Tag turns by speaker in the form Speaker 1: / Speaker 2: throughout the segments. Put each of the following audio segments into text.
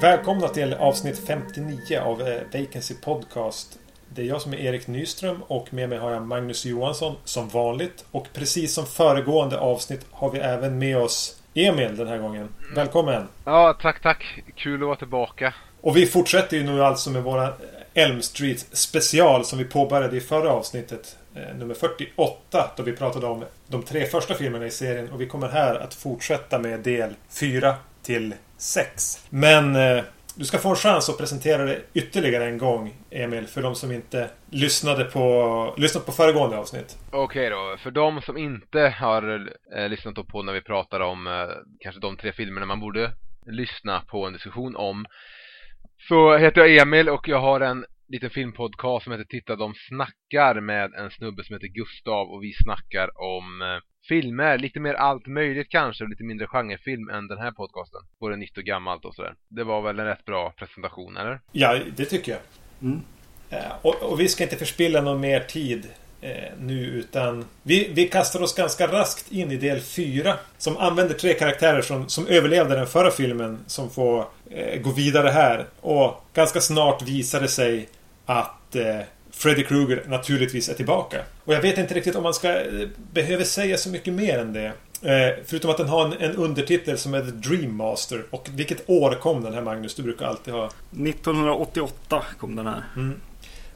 Speaker 1: Välkomna till avsnitt 59 av eh, Vacancy Podcast. Det är jag som är Erik Nyström och med mig har jag Magnus Johansson som vanligt. Och precis som föregående avsnitt har vi även med oss Emil den här gången. Välkommen!
Speaker 2: Ja, tack, tack. Kul att vara tillbaka.
Speaker 1: Och vi fortsätter ju nu alltså med våra Elm Street special som vi påbörjade i förra avsnittet. Eh, nummer 48 då vi pratade om de tre första filmerna i serien. Och vi kommer här att fortsätta med del 4 till 6. Men eh, du ska få en chans att presentera det ytterligare en gång, Emil, för de som inte lyssnade på, lyssnat på föregående avsnitt.
Speaker 2: Okej då, för de som inte har eh, lyssnat på när vi pratar om eh, kanske de tre filmerna man borde lyssna på en diskussion om. Så heter jag Emil och jag har en liten filmpodcast som heter Titta de snackar med en snubbe som heter Gustav och vi snackar om eh, filmer, lite mer allt möjligt kanske, lite mindre genrefilm än den här podcasten. Både nytt och gammalt och sådär. Det var väl en rätt bra presentation, eller?
Speaker 1: Ja, det tycker jag. Mm. Eh, och, och, vi ska inte förspilla någon mer tid eh, nu utan vi, vi kastar oss ganska raskt in i del 4 som använder tre karaktärer som, som överlevde den förra filmen som får eh, gå vidare här. Och ganska snart visar det sig att eh, Freddy Krueger naturligtvis är tillbaka. Och jag vet inte riktigt om man ska eh, behöver säga så mycket mer än det. Eh, förutom att den har en, en, undertitel som är The Dream Master. Och vilket år kom den här Magnus? Du brukar alltid ha...
Speaker 3: 1988 kom den här. Mm.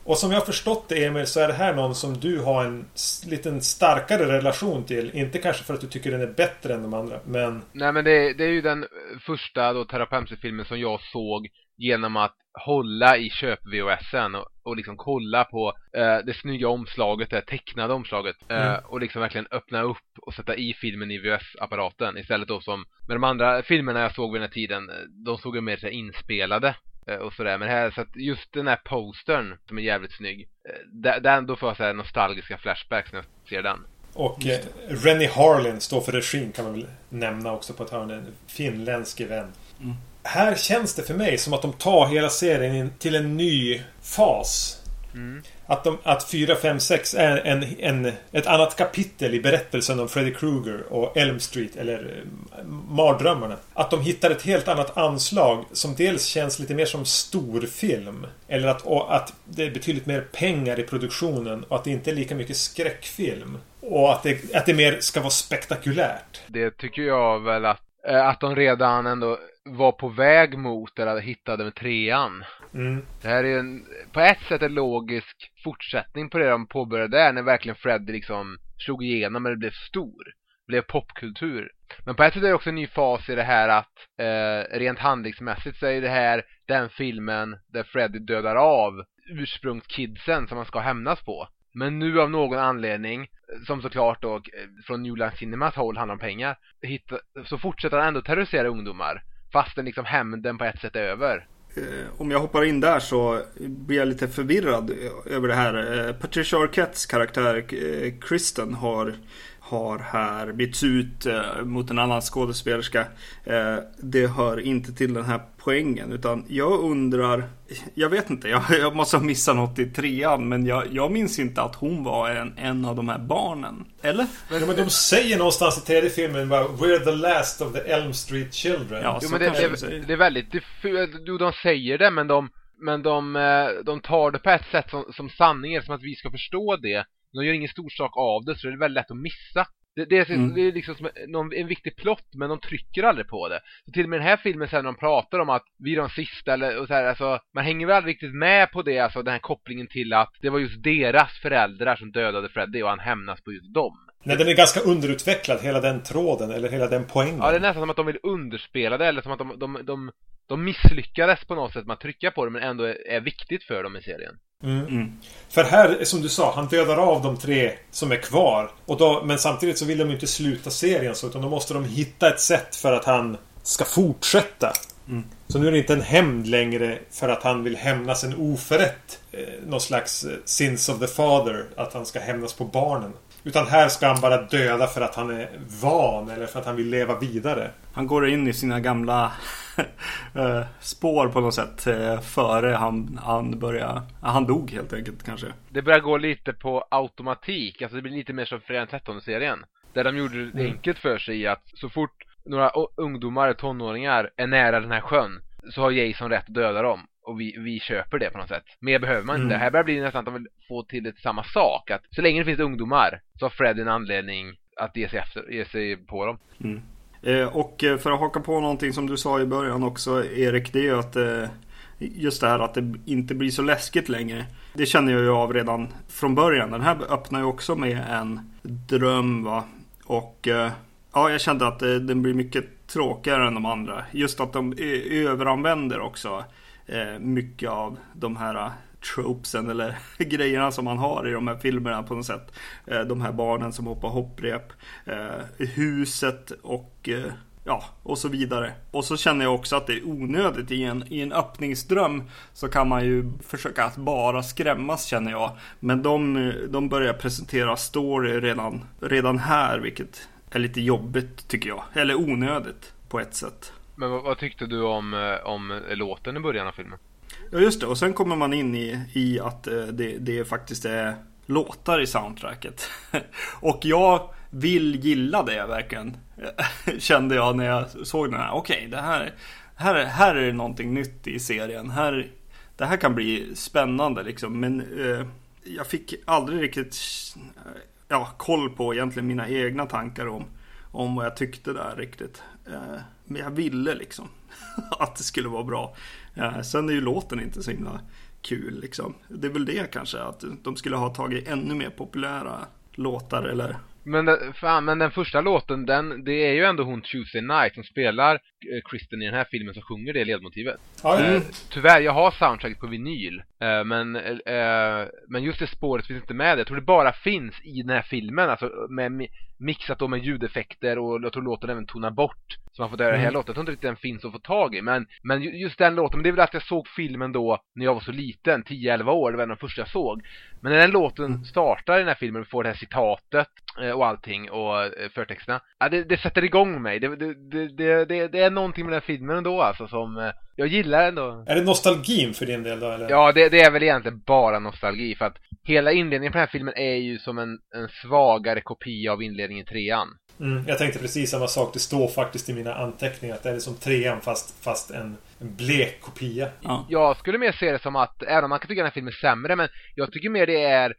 Speaker 1: Och som jag har förstått det Emil så är det här någon som du har en liten starkare relation till. Inte kanske för att du tycker den är bättre än de andra, men...
Speaker 2: Nej men det, det är ju den första då Terapemse-filmen som jag såg genom att hålla i köp-VHSen och, liksom kolla på eh, det snygga omslaget, det tecknade omslaget eh, mm. och liksom verkligen öppna upp och sätta i filmen i VHS-apparaten istället då som med de andra filmerna jag såg vid den här tiden, eh, de såg ju mer så inspelade eh, och sådär. Men här, så att just den här postern som är jävligt snygg, eh, den, då får jag säga nostalgiska flashbacks när jag ser den.
Speaker 1: Och eh, Rennie Harlin står för regin kan man väl nämna också på ett hörn. En finländsk vän. Mm här känns det för mig som att de tar hela serien till en ny fas. Mm. Att, de, att 4, 5, 6 är en, en, ett annat kapitel i berättelsen om Freddy Krueger och Elm Street eller eh, mardrömmarna. Att de hittar ett helt annat anslag som dels känns lite mer som storfilm. Eller att, att det är betydligt mer pengar i produktionen och att det inte är lika mycket skräckfilm. Och att det, att det mer ska vara spektakulärt.
Speaker 2: Det tycker jag väl att, eh, att de redan ändå var på väg mot eller hittade med trean. Mm. Det här är en, på ett sätt en logisk fortsättning på det de påbörjade där när verkligen Freddy liksom slog igenom det blev stor. Blev popkultur. Men på ett sätt är det också en ny fas i det här att eh, rent handlingsmässigt så är det här den filmen där Freddy dödar av ursprungskidsen som man ska hämnas på. Men nu av någon anledning, som såklart då eh, från New Line Cinemas håll handlar om pengar, hitta, så fortsätter han ändå terrorisera ungdomar. Fastän liksom hämnden på ett sätt är över.
Speaker 3: Eh, om jag hoppar in där så blir jag lite förvirrad över det här. Eh, Patricia Arquettes karaktär eh, Kristen har har här bytts ut eh, mot en annan skådespelerska. Eh, det hör inte till den här poängen utan jag undrar, jag vet inte, jag, jag måste ha missat något i trean men jag, jag minns inte att hon var en, en av de här barnen. Eller?
Speaker 1: Ja, men de säger någonstans i tredje filmen bara We're the last of the Elm Street Children.
Speaker 2: Ja, jo, men det, det, det, är väldigt diffust. Jo, de säger det men de men de, eh, de tar det på ett sätt som, som sanning, som att vi ska förstå det. De gör ingen stor sak av det så det är väldigt lätt att missa. Det, det, är, mm. det är liksom som någon, en viktig plott men de trycker aldrig på det. Så till och med den här filmen sen när de pratar om att vi är de sista eller och så här, alltså, man hänger väl aldrig riktigt med på det, alltså den här kopplingen till att det var just deras föräldrar som dödade Freddy och han hämnas på just dem.
Speaker 1: Nej, den är ganska underutvecklad, hela den tråden, eller hela den poängen.
Speaker 2: Ja, det är nästan som att de vill underspela det, eller som att de, de, de, de misslyckades på något sätt med att trycka på det, men ändå är, är viktigt för dem i serien.
Speaker 1: Mm. Mm. För här, som du sa, han dödar av de tre som är kvar. Och då, men samtidigt så vill de inte sluta serien så, utan då måste de hitta ett sätt för att han ska fortsätta. Mm. Så nu är det inte en hämnd längre för att han vill hämnas en oförrätt. Eh, någon slags eh, sins of the father. Att han ska hämnas på barnen. Utan här ska han bara döda för att han är van eller för att han vill leva vidare.
Speaker 3: Han går in i sina gamla eh, spår på något sätt eh, före han, han började, han dog helt enkelt kanske.
Speaker 2: Det börjar gå lite på automatik, alltså det blir lite mer som Fredag 13-serien. Där de gjorde det mm. enkelt för sig att så fort några ungdomar, tonåringar, är nära den här sjön så har Jason rätt att döda dem. Och vi, vi köper det på något sätt. Mer behöver man inte. Mm. Här börjar det bli nästan att de vill få till ett samma sak. Att så länge det finns ungdomar så har Fred en anledning att ge sig, efter, ge sig på dem.
Speaker 3: Mm. Eh, och eh, för att haka på någonting som du sa i början också Erik, det är ju att eh, just det här att det inte blir så läskigt längre. Det känner jag ju av redan från början. Den här öppnar ju också med en dröm va. Och eh, ja, jag kände att det, den blir mycket tråkigare än de andra. Just att de överanvänder också eh, Eh, mycket av de här eh, tropesen eller grejerna som man har i de här filmerna på något sätt. Eh, de här barnen som hoppar hopprep, huset och ja, och så vidare. Och så känner jag också att det är onödigt i en, i en öppningsdröm så kan man ju försöka att bara skrämmas känner jag. Men de, de börjar presentera story redan, redan här, vilket är lite jobbigt tycker jag. Eller onödigt på ett sätt.
Speaker 2: Men vad, vad tyckte du om, eh, om eh, låten i början av filmen?
Speaker 3: Ja just det, och sen kommer man in i, i att eh, det, det faktiskt är låtar i soundtracket. och jag vill gilla det verkligen. Kände jag när jag såg den här. Okej, okay, det här, här, här är det någonting nytt i serien. Här, det här kan bli spännande liksom. Men eh, jag fick aldrig riktigt ja, koll på egentligen mina egna tankar om, om vad jag tyckte där riktigt. Eh, men jag ville liksom att det skulle vara bra. Eh, sen är ju låten inte så himla kul liksom. Det är väl det kanske, att de skulle ha tagit ännu mer populära låtar eller
Speaker 2: men, fan, men den första låten, den, det är ju ändå hon Tuesday Night som spelar eh, Kristen i den här filmen som sjunger det ledmotivet.
Speaker 1: Ja. Mm.
Speaker 2: Tyvärr, jag har soundtracket på vinyl. Eh, men, eh, men just det spåret finns inte med. Jag tror det bara finns i den här filmen. Alltså med, mixat då med ljudeffekter och jag tror låten även tonar bort. Så man får höra mm. hela låten. Jag tror inte riktigt den finns att få tag i. Men, men just den låten, men det är väl att jag såg filmen då när jag var så liten, 10-11 år. Det var en av de första jag såg. Men när den låten mm. startar i den här filmen, vi får det här citatet och allting och förtexterna. Ja, det, det sätter igång mig. Det, det, det, det, är någonting med den här filmen ändå alltså som jag gillar ändå.
Speaker 1: Är det nostalgin för din del då eller?
Speaker 2: Ja, det, det är väl egentligen bara nostalgi för att hela inledningen på den här filmen är ju som en, en svagare kopia av inledningen i trean.
Speaker 1: Mm, jag tänkte precis samma sak. Det står faktiskt i mina anteckningar att det är som trean fast, fast en, en blek kopia.
Speaker 2: Ja. Jag skulle mer se det som att, även om man kan tycka den här filmen är sämre, men jag tycker mer det är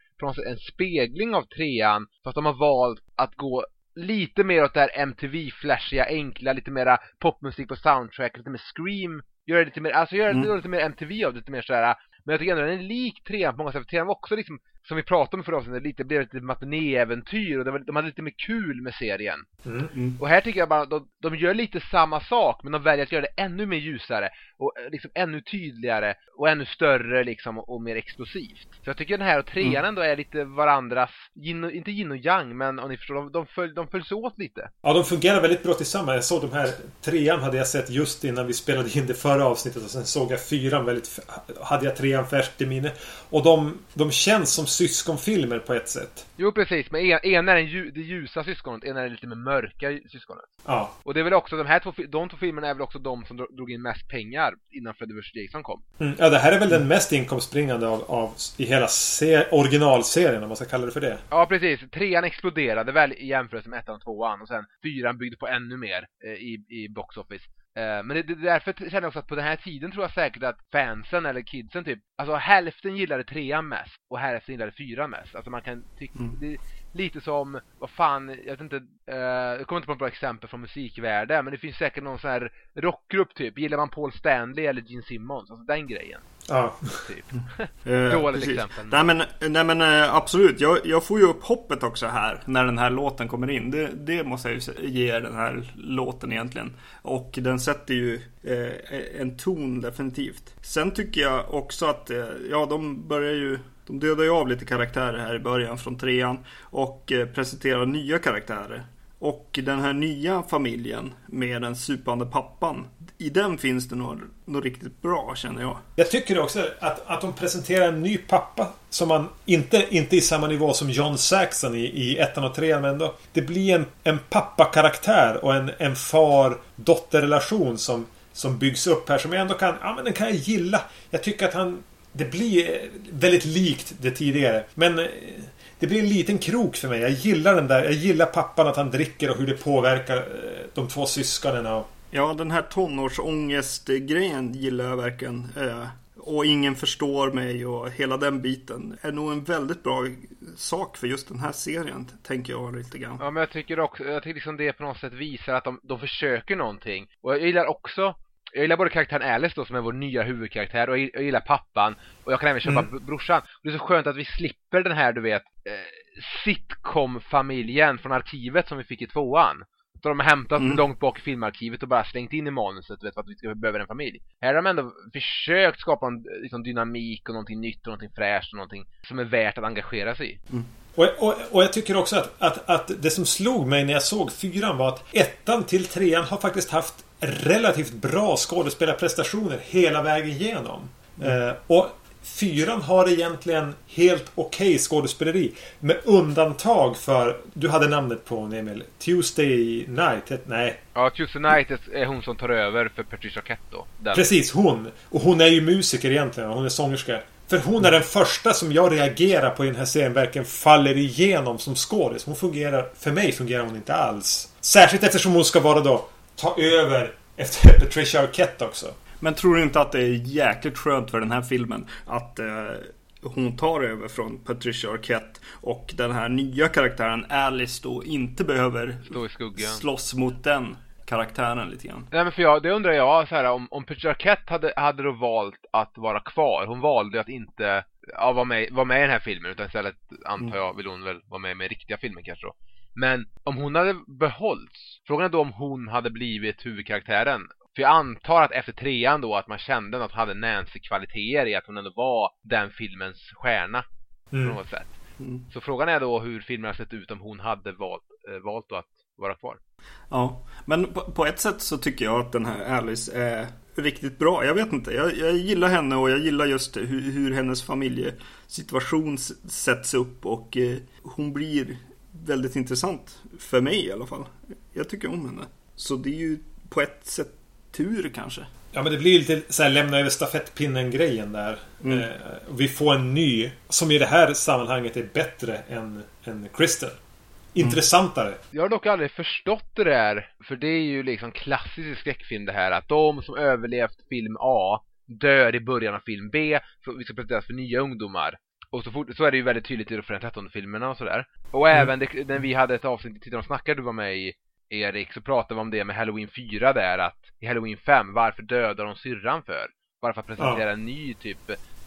Speaker 2: en spegling av trean fast de har valt att gå lite mer åt det här MTV-flashiga, enkla, lite mera popmusik på soundtrack, lite mer scream Gör det lite mer, alltså gör det mm. lite mer MTV av det, lite mer sådär Men jag tycker ändå den är lik trean på många sätt, trean var också liksom som vi pratade om förra avsnittet, lite, blev ett matinéäventyr och var, de hade lite mer kul med serien. Mm, mm. Och här tycker jag bara, de, de gör lite samma sak, men de väljer att göra det ännu mer ljusare och eh, liksom ännu tydligare och ännu större liksom och, mer explosivt. Så jag tycker den här och trean mm. ändå är lite varandras, yin och, inte yin och yang, men om ni förstår, de, de, följ, de följs åt lite.
Speaker 1: Ja, de fungerar väldigt bra tillsammans. Jag såg de här, trean hade jag sett just innan vi spelade in det förra avsnittet och sen såg jag fyran väldigt, hade jag trean färskt i minne. Och de, de känns som syskonfilmer på ett sätt.
Speaker 2: Jo, precis. Men en, en är den, det ljusa syskonet, en är det lite mer mörka syskonet.
Speaker 1: Ja.
Speaker 2: Och det är väl också, de här två, de två filmerna är väl också de som drog in mest pengar innan Freddy vs Jason kom.
Speaker 1: Mm, ja, det här är väl den mest inkomstbringande av, av i hela originalserien, om man ska kalla det för det.
Speaker 2: Ja, precis. Trean exploderade väl i jämförelse med ettan och tvåan och sen fyran byggde på ännu mer eh, i, i box office. Eh, men det, det, därför känner jag också att på den här tiden tror jag säkert att fansen eller kidsen typ, alltså hälften gillade trean mest och hälften gillade fyran mest. Alltså man kan tycka, mm lite som, vad fan, jag vet inte, eh, jag kommer inte på något bra exempel från musikvärlden, men det finns säkert någon sån här rockgrupp typ. Gillar man Paul Stanley eller Gene Simmons? Alltså den grejen.
Speaker 1: Ja.
Speaker 2: Typ. Eh, Dåligt exempel.
Speaker 3: Nej men, nej, men eh, absolut, jag, jag får ju upp hoppet också här när den här låten kommer in. Det, det måste jag ju ge den här låten egentligen. Och den sätter ju eh, en ton definitivt. Sen tycker jag också att, eh, ja de börjar ju de dödar ju av lite karaktärer här i början från trean och eh, presenterar nya karaktärer. Och den här nya familjen med den supande pappan. I den finns det något, något riktigt bra känner jag.
Speaker 1: Jag tycker också att, att de presenterar en ny pappa. Som man inte, inte i samma nivå som John Saxon i, i ettan och trean men ändå. Det blir en, en pappakaraktär och en, en far-dotter-relation som som byggs upp här som jag ändå kan, ja men den kan jag gilla. Jag tycker att han, det blir väldigt likt det tidigare. Men eh, det blir en liten krok för mig. Jag gillar den där. Jag gillar pappan att han dricker och hur det påverkar eh, de två syskonen.
Speaker 3: Ja, den här tonårsångestgrejen gillar jag verkligen. Eh, och ingen förstår mig och hela den biten är nog en väldigt bra sak för just den här serien, tänker jag lite grann.
Speaker 2: Ja, men jag tycker också, jag tycker liksom det på något sätt visar att de, de försöker någonting. Och jag gillar också jag gillar både karaktären Alice då som är vår nya huvudkaraktär och jag gillar pappan och jag kan även köpa mm. brorsan. Och det är så skönt att vi slipper den här, du vet, eh, sitcom-familjen från arkivet som vi fick i tvåan. Så de har hämtat mm. långt bak i filmarkivet och bara slängt in i manuset vet, för att vi ska behöva en familj. Här har de ändå försökt skapa en liksom, dynamik och någonting nytt och någonting fräscht och någonting som är värt att engagera sig i. Mm.
Speaker 1: Och, och, och, jag tycker också att, att, att det som slog mig när jag såg fyran var att ettan till trean har faktiskt haft relativt bra skådespelarprestationer hela vägen igenom. Mm. Eh, och Fyran har egentligen helt okej okay skådespeleri. Med undantag för... Du hade namnet på hon, Emil. Tuesday Night? Nej.
Speaker 2: Ja, Tuesday Night är hon som tar över för Patricia Ketto.
Speaker 1: Precis, hon. Och hon är ju musiker egentligen. Hon är sångerska. För hon är den första som jag reagerar på i den här serien verkligen faller igenom som skådis. Hon fungerar... För mig fungerar hon inte alls. Särskilt eftersom hon ska vara då... Ta över efter Patricia Arquette också.
Speaker 3: Men tror du inte att det är jäkligt skönt för den här filmen att eh, hon tar över från Patricia Arquette och den här nya karaktären Alice då inte behöver
Speaker 2: Stå i skuggan.
Speaker 3: slåss mot den karaktären lite grann.
Speaker 2: Nej men för jag, det undrar jag så här, om, om Patricia Arquette hade, hade då valt att vara kvar. Hon valde att inte ja, vara, med, vara med i den här filmen utan istället antar jag vill hon väl vara med med riktiga filmen kanske då. Men om hon hade behållts, frågan är då om hon hade blivit huvudkaraktären för jag antar att efter trean då att man kände att hon hade Nancy-kvaliteter i att hon ändå var den filmens stjärna. Mm. På något sätt. Mm. Så frågan är då hur filmen har sett ut om hon hade valt, äh, valt att vara kvar.
Speaker 3: Ja, men på, på, ett sätt så tycker jag att den här Alice är riktigt bra. Jag vet inte, jag, jag gillar henne och jag gillar just hur, hur hennes familjesituation sätts upp och eh, hon blir väldigt intressant. För mig i alla fall. Jag tycker om henne. Så det är ju på ett sätt tur kanske.
Speaker 1: Ja men det blir lite så här lämna över stafettpinnen grejen där. Mm. Eh, vi får en ny som i det här sammanhanget är bättre än, än Crystal. Intressantare. Mm.
Speaker 2: Jag har dock aldrig förstått det där. För det är ju liksom klassisk skräckfilm det här. Att de som överlevt film A dör i början av film B. Så vi ska presenteras för nya ungdomar. Och så, fort, så är det ju väldigt tydligt i de 13 filmerna och sådär. Och mm. även det, när vi hade ett avsnitt i Tittarna och snackar du var med i Erik så pratade vi om det med Halloween 4 där att i Halloween 5 varför dödar de syrran för? Bara för att presentera ja. en ny typ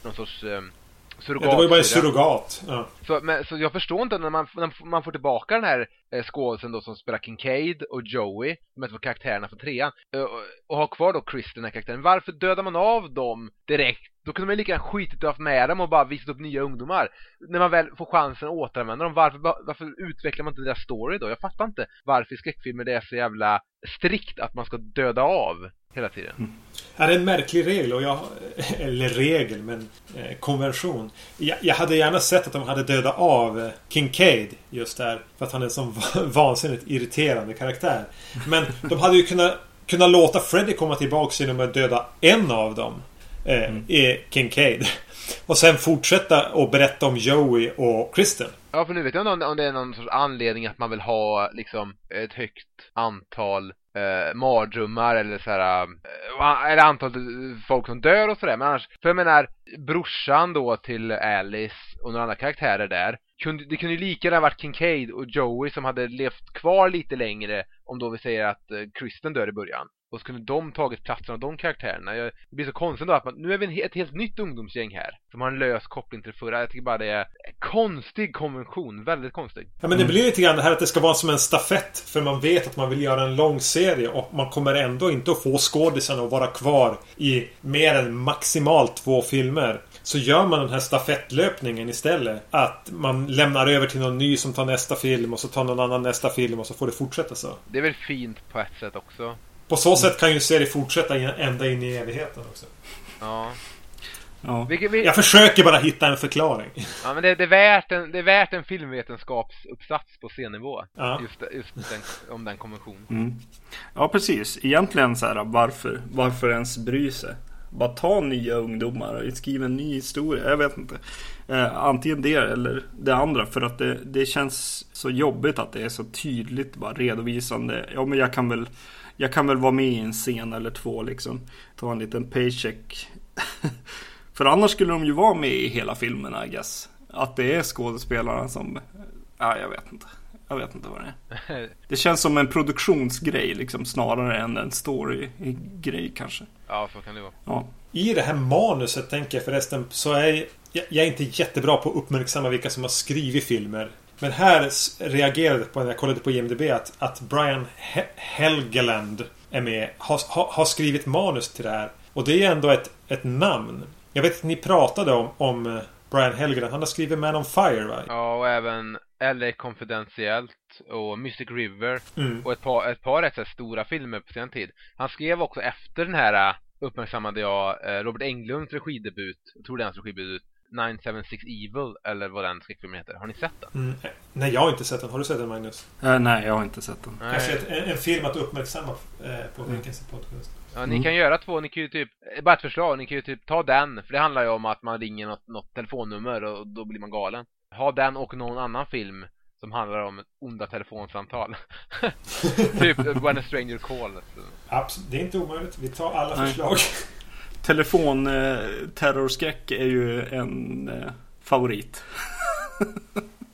Speaker 2: någon sorts um,
Speaker 1: surrogat. Ja, det var ju bara en surrogat. Ja.
Speaker 2: Så, men, så jag förstår inte när man, när man får tillbaka den här eh, Eh, skådisen då som spelar Kincaid och Joey, de här två karaktärerna från trean, eh, och, ha har kvar då Chris den här karaktären. Varför dödar man av dem direkt då kunde man ju lika gärna skitit haft med dem och bara visat upp nya ungdomar. När man väl får chansen att återanvända dem, varför, varför utvecklar man inte deras story då? Jag fattar inte varför i skräckfilmer det är så jävla strikt att man ska döda av hela tiden. Mm.
Speaker 1: Ja, det är en märklig regel, och jag, eller regel, men eh, konvention. Jag, jag, hade gärna sett att de hade dödat av eh, Kincaid just där. För att han är en sån vansinnigt irriterande karaktär. Men de hade ju kunnat, kunnat låta Freddy komma tillbaka genom att döda en av dem eh, mm. är Kincaid. Och sen fortsätta och berätta om Joey och Kristen.
Speaker 2: Ja, för nu vet jag inte om, om det är någon sorts anledning att man vill ha liksom ett högt antal eh, mardrömmar eller så här, eh, eller antal folk som dör och sådär. Men annars, för jag menar, brorsan då till Alice och några andra karaktärer där. Kunde, det kunde ju lika gärna varit Kincaid och Joey som hade levt kvar lite längre om då vi säger att eh, Kristen dör i början. Och så kunde de tagit platsen av de karaktärerna. Jag, det blir så konstigt då att man, nu är vi ett helt nytt ungdomsgäng här. Som har en lös koppling till det förra. Jag tycker bara det är konstig konvention. Väldigt konstig.
Speaker 1: Ja men det blir lite grann det här att det ska vara som en stafett. För man vet att man vill göra en lång serie. Och man kommer ändå inte att få skådisarna att vara kvar i mer än maximalt två filmer. Så gör man den här stafettlöpningen istället. Att man lämnar över till någon ny som tar nästa film och så tar någon annan nästa film och så får det fortsätta så.
Speaker 2: Det är väl fint på ett sätt också.
Speaker 1: På så sätt kan ju serien fortsätta ända in i evigheten också.
Speaker 2: Ja.
Speaker 1: Ja. Vi, vi... Jag försöker bara hitta en förklaring.
Speaker 2: Ja, men det, det, är, värt en, det är värt en filmvetenskapsuppsats på C-nivå. Ja. Just, just den, om den konventionen. Mm.
Speaker 3: Ja, precis. Egentligen så här, varför, varför ens bry sig? Bara ta nya ungdomar och skriva en ny historia. Jag vet inte. Eh, antingen det eller det andra. För att det, det känns så jobbigt att det är så tydligt bara redovisande. Ja, men jag kan väl jag kan väl vara med i en scen eller två liksom. Ta en liten paycheck. För annars skulle de ju vara med i hela filmen I guess. Att det är skådespelarna som... Ja, jag vet inte. Jag vet inte vad det är. Det känns som en produktionsgrej liksom snarare än en storygrej kanske.
Speaker 2: Ja, så kan det vara.
Speaker 1: Ja. I det här manuset tänker jag förresten så är jag, jag är inte jättebra på att uppmärksamma vilka som har skrivit filmer. Men här reagerade på när jag kollade på IMDB att, att Brian He Helgeland är med. Har, har, har, skrivit manus till det här. Och det är ändå ett, ett namn. Jag vet att ni pratade om, om eh, Brian Helgeland. Han har skrivit Man on Fire va?
Speaker 2: Ja, och även LA Confidentiellt och Mystic River. Mm. Och ett par, ett par rätt stora filmer på sin tid. Han skrev också efter den här eh, uppmärksammade jag eh, Robert Englunds regidebut. Jag tror det är hans regidebut. 976 Evil eller vad den skräckfilmen heter. Har ni sett den? Mm.
Speaker 1: Nej, jag har inte sett den. Har du sett den Magnus?
Speaker 3: Uh, nej, jag har inte sett den.
Speaker 1: Kanske ett, en, en, film att uppmärksamma eh, på mm. Podcast.
Speaker 2: Ja, mm. ni kan göra två. Ni kan ju typ, eh, bara ett förslag. Ni kan ju typ ta den. För det handlar ju om att man ringer något, något telefonnummer och då blir man galen. Ha den och någon annan film som handlar om onda telefonsamtal. typ When a stranger calls.
Speaker 1: Absolut, det är inte omöjligt. Vi tar alla Nej. förslag
Speaker 3: telefonterrorskräck är ju en eh, favorit.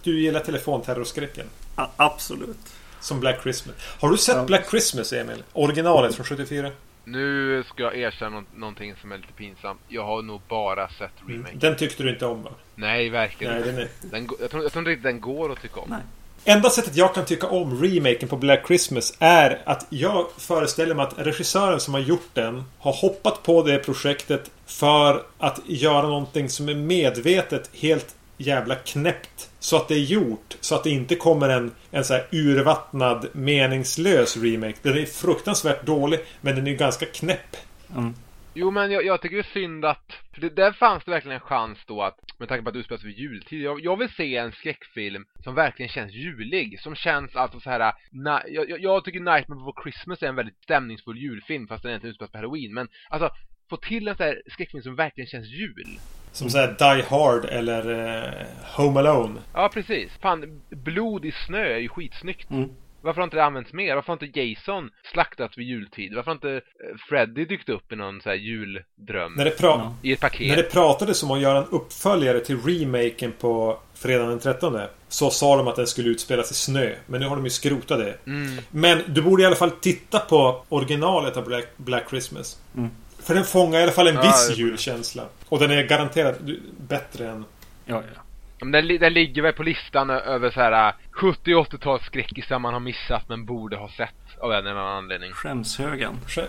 Speaker 1: du gillar telefonterrorskräcken?
Speaker 3: A absolut.
Speaker 1: Som Black Christmas. Har du sett ja. Black Christmas, Emil? Originalet från 74?
Speaker 2: Nu ska jag erkänna någonting som är lite pinsamt. Jag har nog bara sett mm. remake.
Speaker 1: Den tyckte du inte om va?
Speaker 2: Nej, verkligen Nej, den är... den, jag, tror, jag tror inte den går att tycka om. Nej.
Speaker 1: Enda sättet jag kan tycka om remaken på Black Christmas är att jag föreställer mig att regissören som har gjort den har hoppat på det projektet för att göra någonting som är medvetet helt jävla knäppt. Så att det är gjort. Så att det inte kommer en, en så här urvattnad meningslös remake. Den är fruktansvärt dålig men den är ganska knäpp. Mm.
Speaker 2: Jo men jag, jag, tycker det är synd att, för det, där fanns det verkligen en chans då att, med tanke på att det utspelas vid jultid, jag, jag, vill se en skräckfilm som verkligen känns julig, som känns alltså så här, na, jag, jag tycker Nightmare Before Christmas är en väldigt stämningsfull julfilm fast den egentligen utspelas på Halloween, men alltså få till en här skräckfilm som verkligen känns jul.
Speaker 1: Som såhär Die Hard eller uh, Home Alone.
Speaker 2: Ja, precis. Fan, blod i snö är ju skitsnyggt. Mm. Varför har inte det använts mer? Varför har inte Jason slaktats vid jultid? Varför har inte eh, Freddy dykt upp i någon så här juldröm?
Speaker 1: När det pra- I ett paket? När det pratades om att göra en uppföljare till remaken på fredagen den 13 Så sa de att den skulle utspelas i snö. Men nu har de ju skrotat det. Mm. Men du borde i alla fall titta på originalet av Black, Black Christmas. Mm. För den fångar i alla fall en ja, viss julkänsla. Och den är garanterat bättre än...
Speaker 2: Ja, ja. Den, den ligger väl på listan över så här 70 och 80-tals skräckisar man har missat men borde ha sett av en eller annan anledning.
Speaker 3: Skämshögen. Skäm...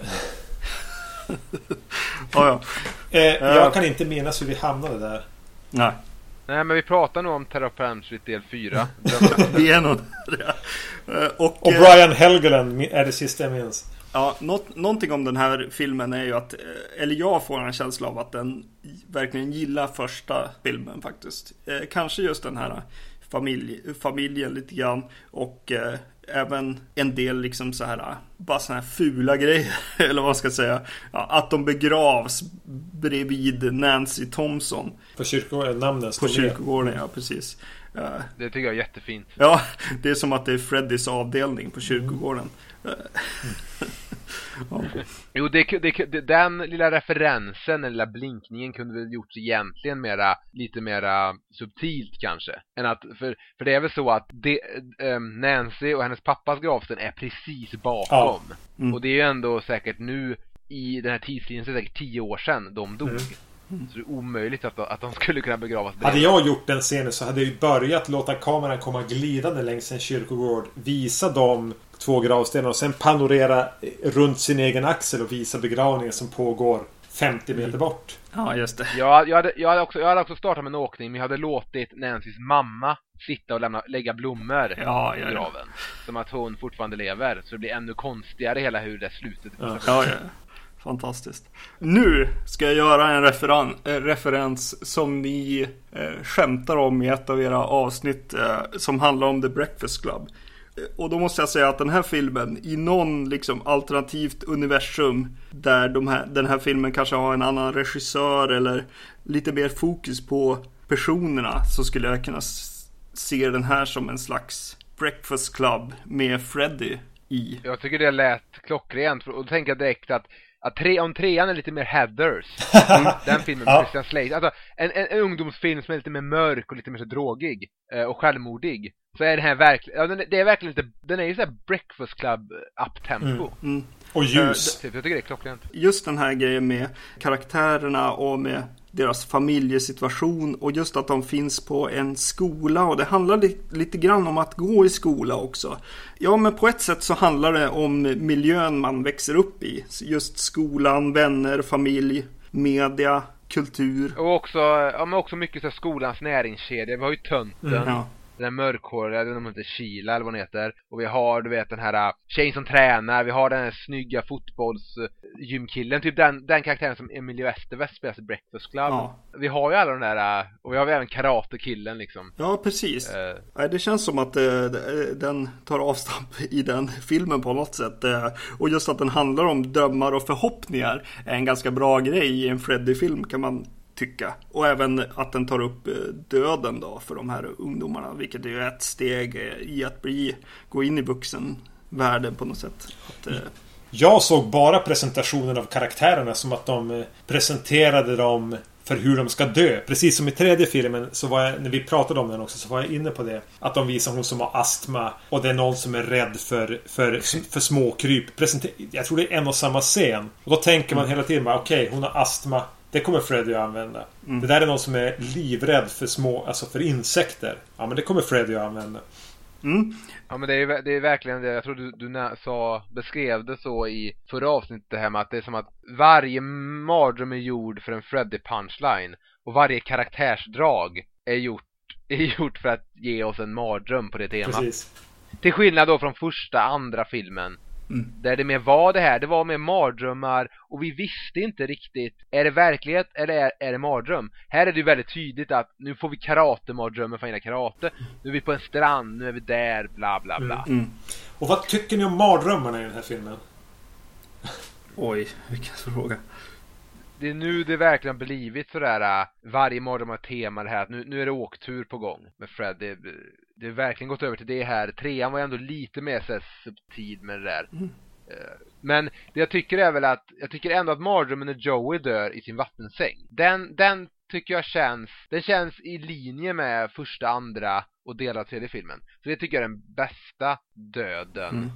Speaker 1: oh, ja. eh, jag kan inte minnas hur vi hamnade där.
Speaker 3: Nej.
Speaker 2: Nej men vi pratar nog om Street del 4.
Speaker 3: vi är nog där.
Speaker 1: Eh, och, och Brian Helgeland är det sista jag minns.
Speaker 3: Ja, något, någonting om den här filmen är ju att, eh, eller jag får en känsla av att den verkligen gillar första filmen faktiskt. Eh, kanske just den här familj, familjen lite grann och eh, även en del liksom så här, bara såna här fula grejer, eller vad man ska säga. Ja, att de begravs bredvid Nancy Thompson.
Speaker 1: På kyrkogården, namnet
Speaker 3: På kyrkogården, ja precis.
Speaker 2: Det tycker jag är jättefint.
Speaker 3: Ja, det är som att det är Freddys avdelning på kyrkogården. Mm.
Speaker 2: Jo, det, det, den lilla referensen, den lilla blinkningen kunde väl gjorts egentligen mera, lite mera subtilt kanske. Än att, för, för det är väl så att det, ähm, Nancy och hennes pappas gravsten är precis bakom. Ja. Mm. Och det är ju ändå säkert nu i den här tidslinjen så är det säkert tio år sedan de dog. Mm. Mm. Så det är omöjligt att, att de skulle kunna begravas
Speaker 1: där. Hade jag gjort den scenen så hade jag börjat låta kameran komma glidande längs en kyrkogård. Visa dem två gravstenar och sen panorera runt sin egen axel och visa begravningen som pågår 50 meter bort.
Speaker 3: Ja, just det.
Speaker 2: Jag, jag, hade, jag, hade också, jag hade också startat med en åkning, men jag hade låtit Nancys mamma sitta och lämna, lägga blommor ja, i graven. Ja. Som att hon fortfarande lever. Så det blir ännu konstigare hela hur det slutet.
Speaker 3: Ja, ja, ja. Fantastiskt. Nu ska jag göra en referan, äh, referens som ni äh, skämtar om i ett av era avsnitt äh, som handlar om The Breakfast Club. Och då måste jag säga att den här filmen i någon liksom alternativt universum där de här, den här filmen kanske har en annan regissör eller lite mer fokus på personerna så skulle jag kunna se den här som en slags Breakfast Club med Freddy i.
Speaker 2: Jag tycker det lät klockrent och då tänker jag direkt att att tre, om trean är lite mer Heathers, den filmen med ja. Christian Slater, alltså en, en, en, ungdomsfilm som är lite mer mörk och lite mer så drogig eh, och självmodig så är den här verkligen, ja, den, det är verkligen lite, den är ju såhär breakfast club uptempo. Mm, mm.
Speaker 1: Och ljus.
Speaker 2: Uh, jag tycker det är klockrent.
Speaker 3: Just den här grejen med karaktärerna och med deras familjesituation och just att de finns på en skola och det handlar li lite grann om att gå i skola också. Ja, men på ett sätt så handlar det om miljön man växer upp i. Just skolan, vänner, familj, media, kultur.
Speaker 2: Och också, ja, men också mycket så skolans näringskedja. Vi har ju tönten. Mm, ja den här mörkhåriga, jag vet inte om hon heter Sheila eller vad hon heter. Och vi har, du vet, den här äh, tjejen som tränar. Vi har den här snygga fotbollsgymkillen. Typ den, den karaktären som Emilio Estevez spelar i Breakfast Club. Ja. Vi har ju alla de där, äh, och vi har även karatekillen liksom.
Speaker 3: Ja, precis. Uh, det känns som att uh, den tar avstamp i den filmen på något sätt. Och just att den handlar om drömmar och förhoppningar är en ganska bra grej i en Freddy-film kan man tycka. Och även att den tar upp eh, döden då för de här ungdomarna, vilket är ju ett steg eh, i att bli, gå in i vuxenvärlden på något sätt. Att. Eh,
Speaker 1: jag såg bara presentationen av karaktärerna som att de presenterade dem för hur de ska dö. Precis som i tredje filmen så var jag, när vi pratade om den också, så var jag inne på det. Att de visar hon som har astma och det är någon som är rädd för, för, för småkryp. Presenter jag tror det är en och samma scen. Och då tänker man hela tiden bara okej, okay, hon har astma. Det kommer Freddy att använda. Mm. Det där är någon som är livrädd för små, alltså för insekter. Ja men det kommer Freddy att använda.
Speaker 2: Mm. Ja men det är, det är verkligen det, jag tror du, du sa, beskrev det så i förra avsnittet det här med att det är som att varje mardröm är gjord för en Freddy punchline. Och varje karaktärsdrag är gjort, är gjort för att ge oss en mardröm på det temat. Precis. Till skillnad då från första, andra filmen Mm. Där det mer var det här, det var mer mardrömmar och vi visste inte riktigt, är det verklighet eller är, är det mardröm? Här är det ju väldigt tydligt att nu får vi karate-mardrömmar för att karate, nu är vi på en strand, nu är vi där, bla bla bla. Mm. Mm.
Speaker 1: Och vad tycker ni om mardrömmarna i den här filmen?
Speaker 3: Oj, vilken fråga.
Speaker 2: Det är nu det verkligen blivit sådär, äh, varje mardröm har tema det här att nu, nu är det åktur på gång med Fred. Det, har verkligen gått över till det här. Trean var ändå lite mer så subtil med det där. Mm. Eh, men det jag tycker är väl att, jag tycker ändå att mardrömmen när Joey dör i sin vattensäng. Den, den tycker jag känns, den känns i linje med första, andra och delar av tredje filmen. Så det tycker jag är den bästa döden. Mm.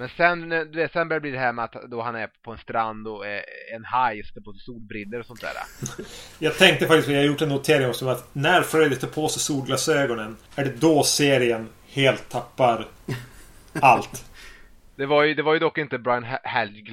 Speaker 2: Men sen, du vet, sen börjar det bli det här med att då han är på en strand och är en haj sätter på sig solbrillor och sånt där.
Speaker 1: Jag tänkte faktiskt, jag har gjort en notering också, att när Freddy tar på sig solglasögonen är det då serien helt tappar allt.
Speaker 2: Det var ju, det var ju dock inte Brian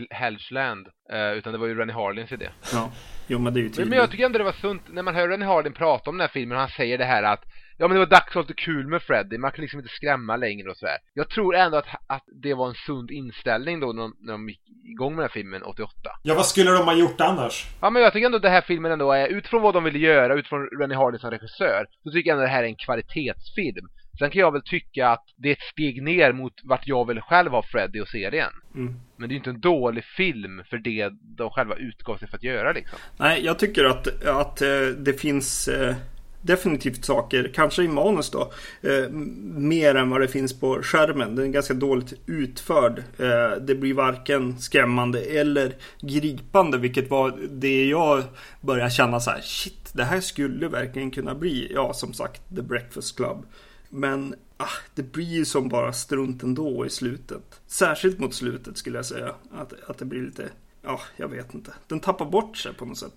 Speaker 2: Helgeland eh, utan det var ju Rennie Harlins idé.
Speaker 3: Ja, jo men det är ju tydligt.
Speaker 2: Men jag tycker ändå det var sunt när man hör Rennie Harlin prata om den här filmen och han säger det här att Ja men det var dags att ha lite kul med Freddy, man kan liksom inte skrämma längre och sådär. Jag tror ändå att, att det var en sund inställning då när de, när de gick igång med den här filmen 88.
Speaker 1: Ja vad skulle de ha gjort annars?
Speaker 2: Ja men jag tycker ändå att den här filmen ändå är, utifrån vad de ville göra, utifrån Rennie Harlin som regissör, så tycker jag ändå att det här är en kvalitetsfilm. Sen kan jag väl tycka att det är ett steg ner mot vart jag vill själv ha Freddy och serien. Mm. Men det är inte en dålig film för det de själva utgav sig för att göra liksom.
Speaker 3: Nej, jag tycker att, att eh, det finns eh, definitivt saker, kanske i manus då, eh, mer än vad det finns på skärmen. Den är ganska dåligt utförd. Eh, det blir varken skrämmande eller gripande, vilket var det jag började känna så här, shit, det här skulle verkligen kunna bli, ja som sagt, The Breakfast Club. Men ah, det blir ju som bara strunt ändå i slutet. Särskilt mot slutet skulle jag säga. Att, att det blir lite ja, jag vet inte. Den tappar bort sig på något sätt.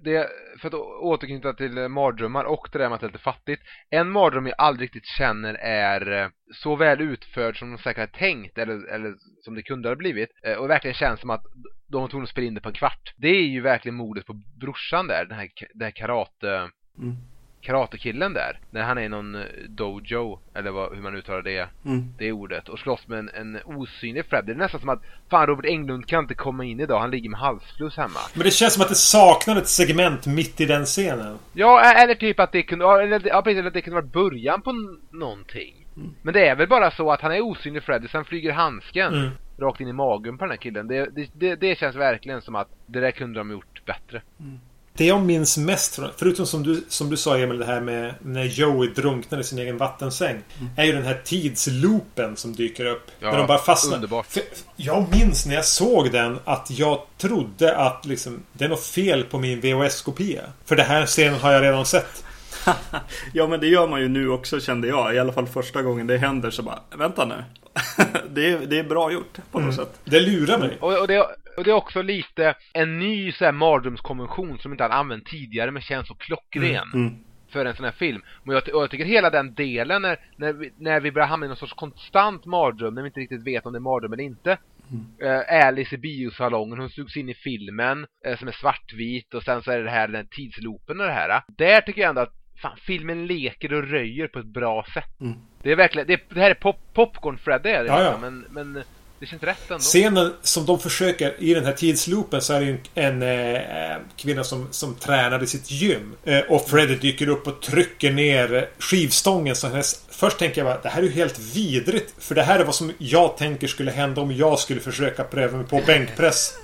Speaker 2: Det, för att återknyta till mardrömmar och det där med att det är lite fattigt. En mardröm jag aldrig riktigt känner är eh, så väl utförd som de säkert har tänkt eller, eller som det kunde ha blivit. Eh, och verkligen känns som att de var tvungna att spela in det på en kvart. Det är ju verkligen mordet på brorsan där, den här, den här karate... Mm karatekillen där. När han är i någon eh, dojo, eller vad, hur man uttalar det, mm. det ordet. Och slåss med en, en osynlig Fred. Det är nästan som att fan Robert Englund kan inte komma in idag. Han ligger med halsfluss hemma.
Speaker 1: Men det känns som att det saknar ett segment mitt i den scenen.
Speaker 2: Ja, eller typ att det kunde, eller, ja, precis, att det kunde varit början på någonting. Mm. Men det är väl bara så att han är osynlig Freddy, sen flyger handsken mm. rakt in i magen på den här killen. Det, det, det, det, känns verkligen som att det där kunde de gjort bättre. Mm.
Speaker 1: Det jag minns mest från, förutom som du, som du sa Emil, det här med när Joey drunknar i sin egen vattensäng. Mm. Är ju den här tidsloopen som dyker upp. Ja, när de bara fastnar.
Speaker 2: Underbart. För
Speaker 1: jag minns när jag såg den att jag trodde att liksom, det är något fel på min VHS-kopia. För det här scenen har jag redan sett.
Speaker 3: ja men det gör man ju nu också kände jag. I alla fall första gången det händer så bara, vänta nu. det, är, det är bra gjort på något mm. sätt.
Speaker 1: Det lurar mig.
Speaker 2: Och, och, det, och det är också lite en ny så här mardrömskonvention som inte han använt tidigare men känns så klockren. Mm. Mm. För en sån här film. Men jag, jag, tycker hela den delen när, när, vi, när vi börjar hamna i någon sorts konstant mardröm, när vi inte riktigt vet om det är mardröm eller inte. Mm. Uh, Alice i biosalongen, hon sugs in i filmen uh, som är svartvit och sen så är det här den här tidsloopen och det här. Där tycker jag ändå att fan, filmen leker och röjer på ett bra sätt. Mm. Det är verkligen, det, det här är pop, popcorn Fred det är det, ja, ja. Men, men det känns rätt ändå.
Speaker 1: Scenen som de försöker i den här tidsloopen så är det ju en, en äh, kvinna som, som tränar i sitt gym. Äh, och Freddy dyker upp och trycker ner skivstången. Så hennes, först tänker jag bara det här är ju helt vidrigt. För det här är vad som jag tänker skulle hända om jag skulle försöka pröva mig på bänkpress.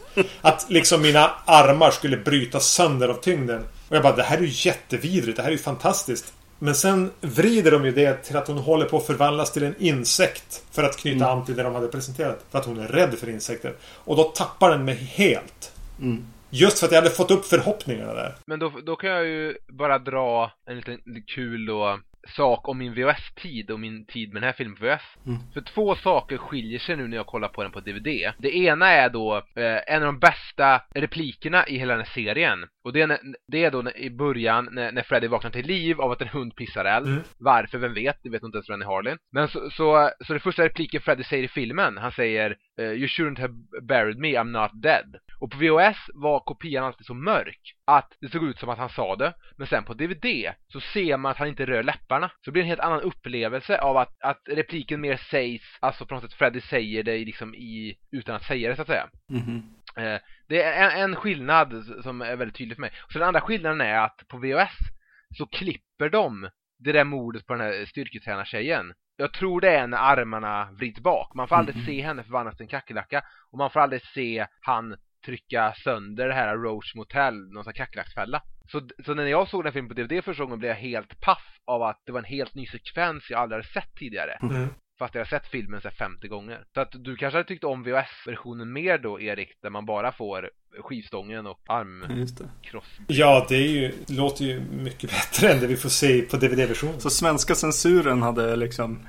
Speaker 1: Att liksom mina armar skulle brytas sönder av tyngden. Och jag bara, det här är ju jättevidrigt. Det här är ju fantastiskt. Men sen vrider de ju det till att hon håller på att förvandlas till en insekt. För att knyta mm. an till det de hade presenterat. För att hon är rädd för insekter. Och då tappar den mig helt. Mm. Just för att jag hade fått upp förhoppningarna där.
Speaker 2: Men då, då kan jag ju bara dra en liten kul då sak om min VHS-tid och min tid med den här filmen på VHS. Mm. För två saker skiljer sig nu när jag kollar på den på DVD. Det ena är då eh, en av de bästa replikerna i hela den här serien. Och det är, det är då när, i början när, när Freddy vaknar till liv av att en hund pissar eld. Mm. Varför, vem vet? Det vet inte ens Rennie Harlin. Men så, så, så det första repliken Freddy säger i filmen, han säger eh, You shouldn't have buried me, I'm not dead. Och på VHS var kopian alltid så mörk att det såg ut som att han sa det. Men sen på DVD så ser man att han inte rör läpparna. Så det blir en helt annan upplevelse av att, att repliken mer sägs, alltså på något sätt Freddy säger det liksom i, utan att säga det så att säga. Mm -hmm. det är en, en, skillnad som är väldigt tydlig för mig. Och så den andra skillnaden är att på VHS så klipper de det där mordet på den här styrketränartjejen. Jag tror det är när armarna vrids bak. Man får aldrig mm -hmm. se henne förvandlas till en kackerlacka. Och man får aldrig se han trycka sönder det här Roach Motel, någon sån kackerlacksfälla. Så, så när jag såg den filmen på DVD första gången blev jag helt paff av att det var en helt ny sekvens jag aldrig hade sett tidigare. Mm. Fast jag har sett filmen så 50 gånger. Så att du kanske hade tyckt om VHS-versionen mer då, Erik, där man bara får skivstången och armkross.
Speaker 1: Ja, det är ju, låter ju mycket bättre än det vi får se på DVD-versionen.
Speaker 3: Så svenska censuren hade liksom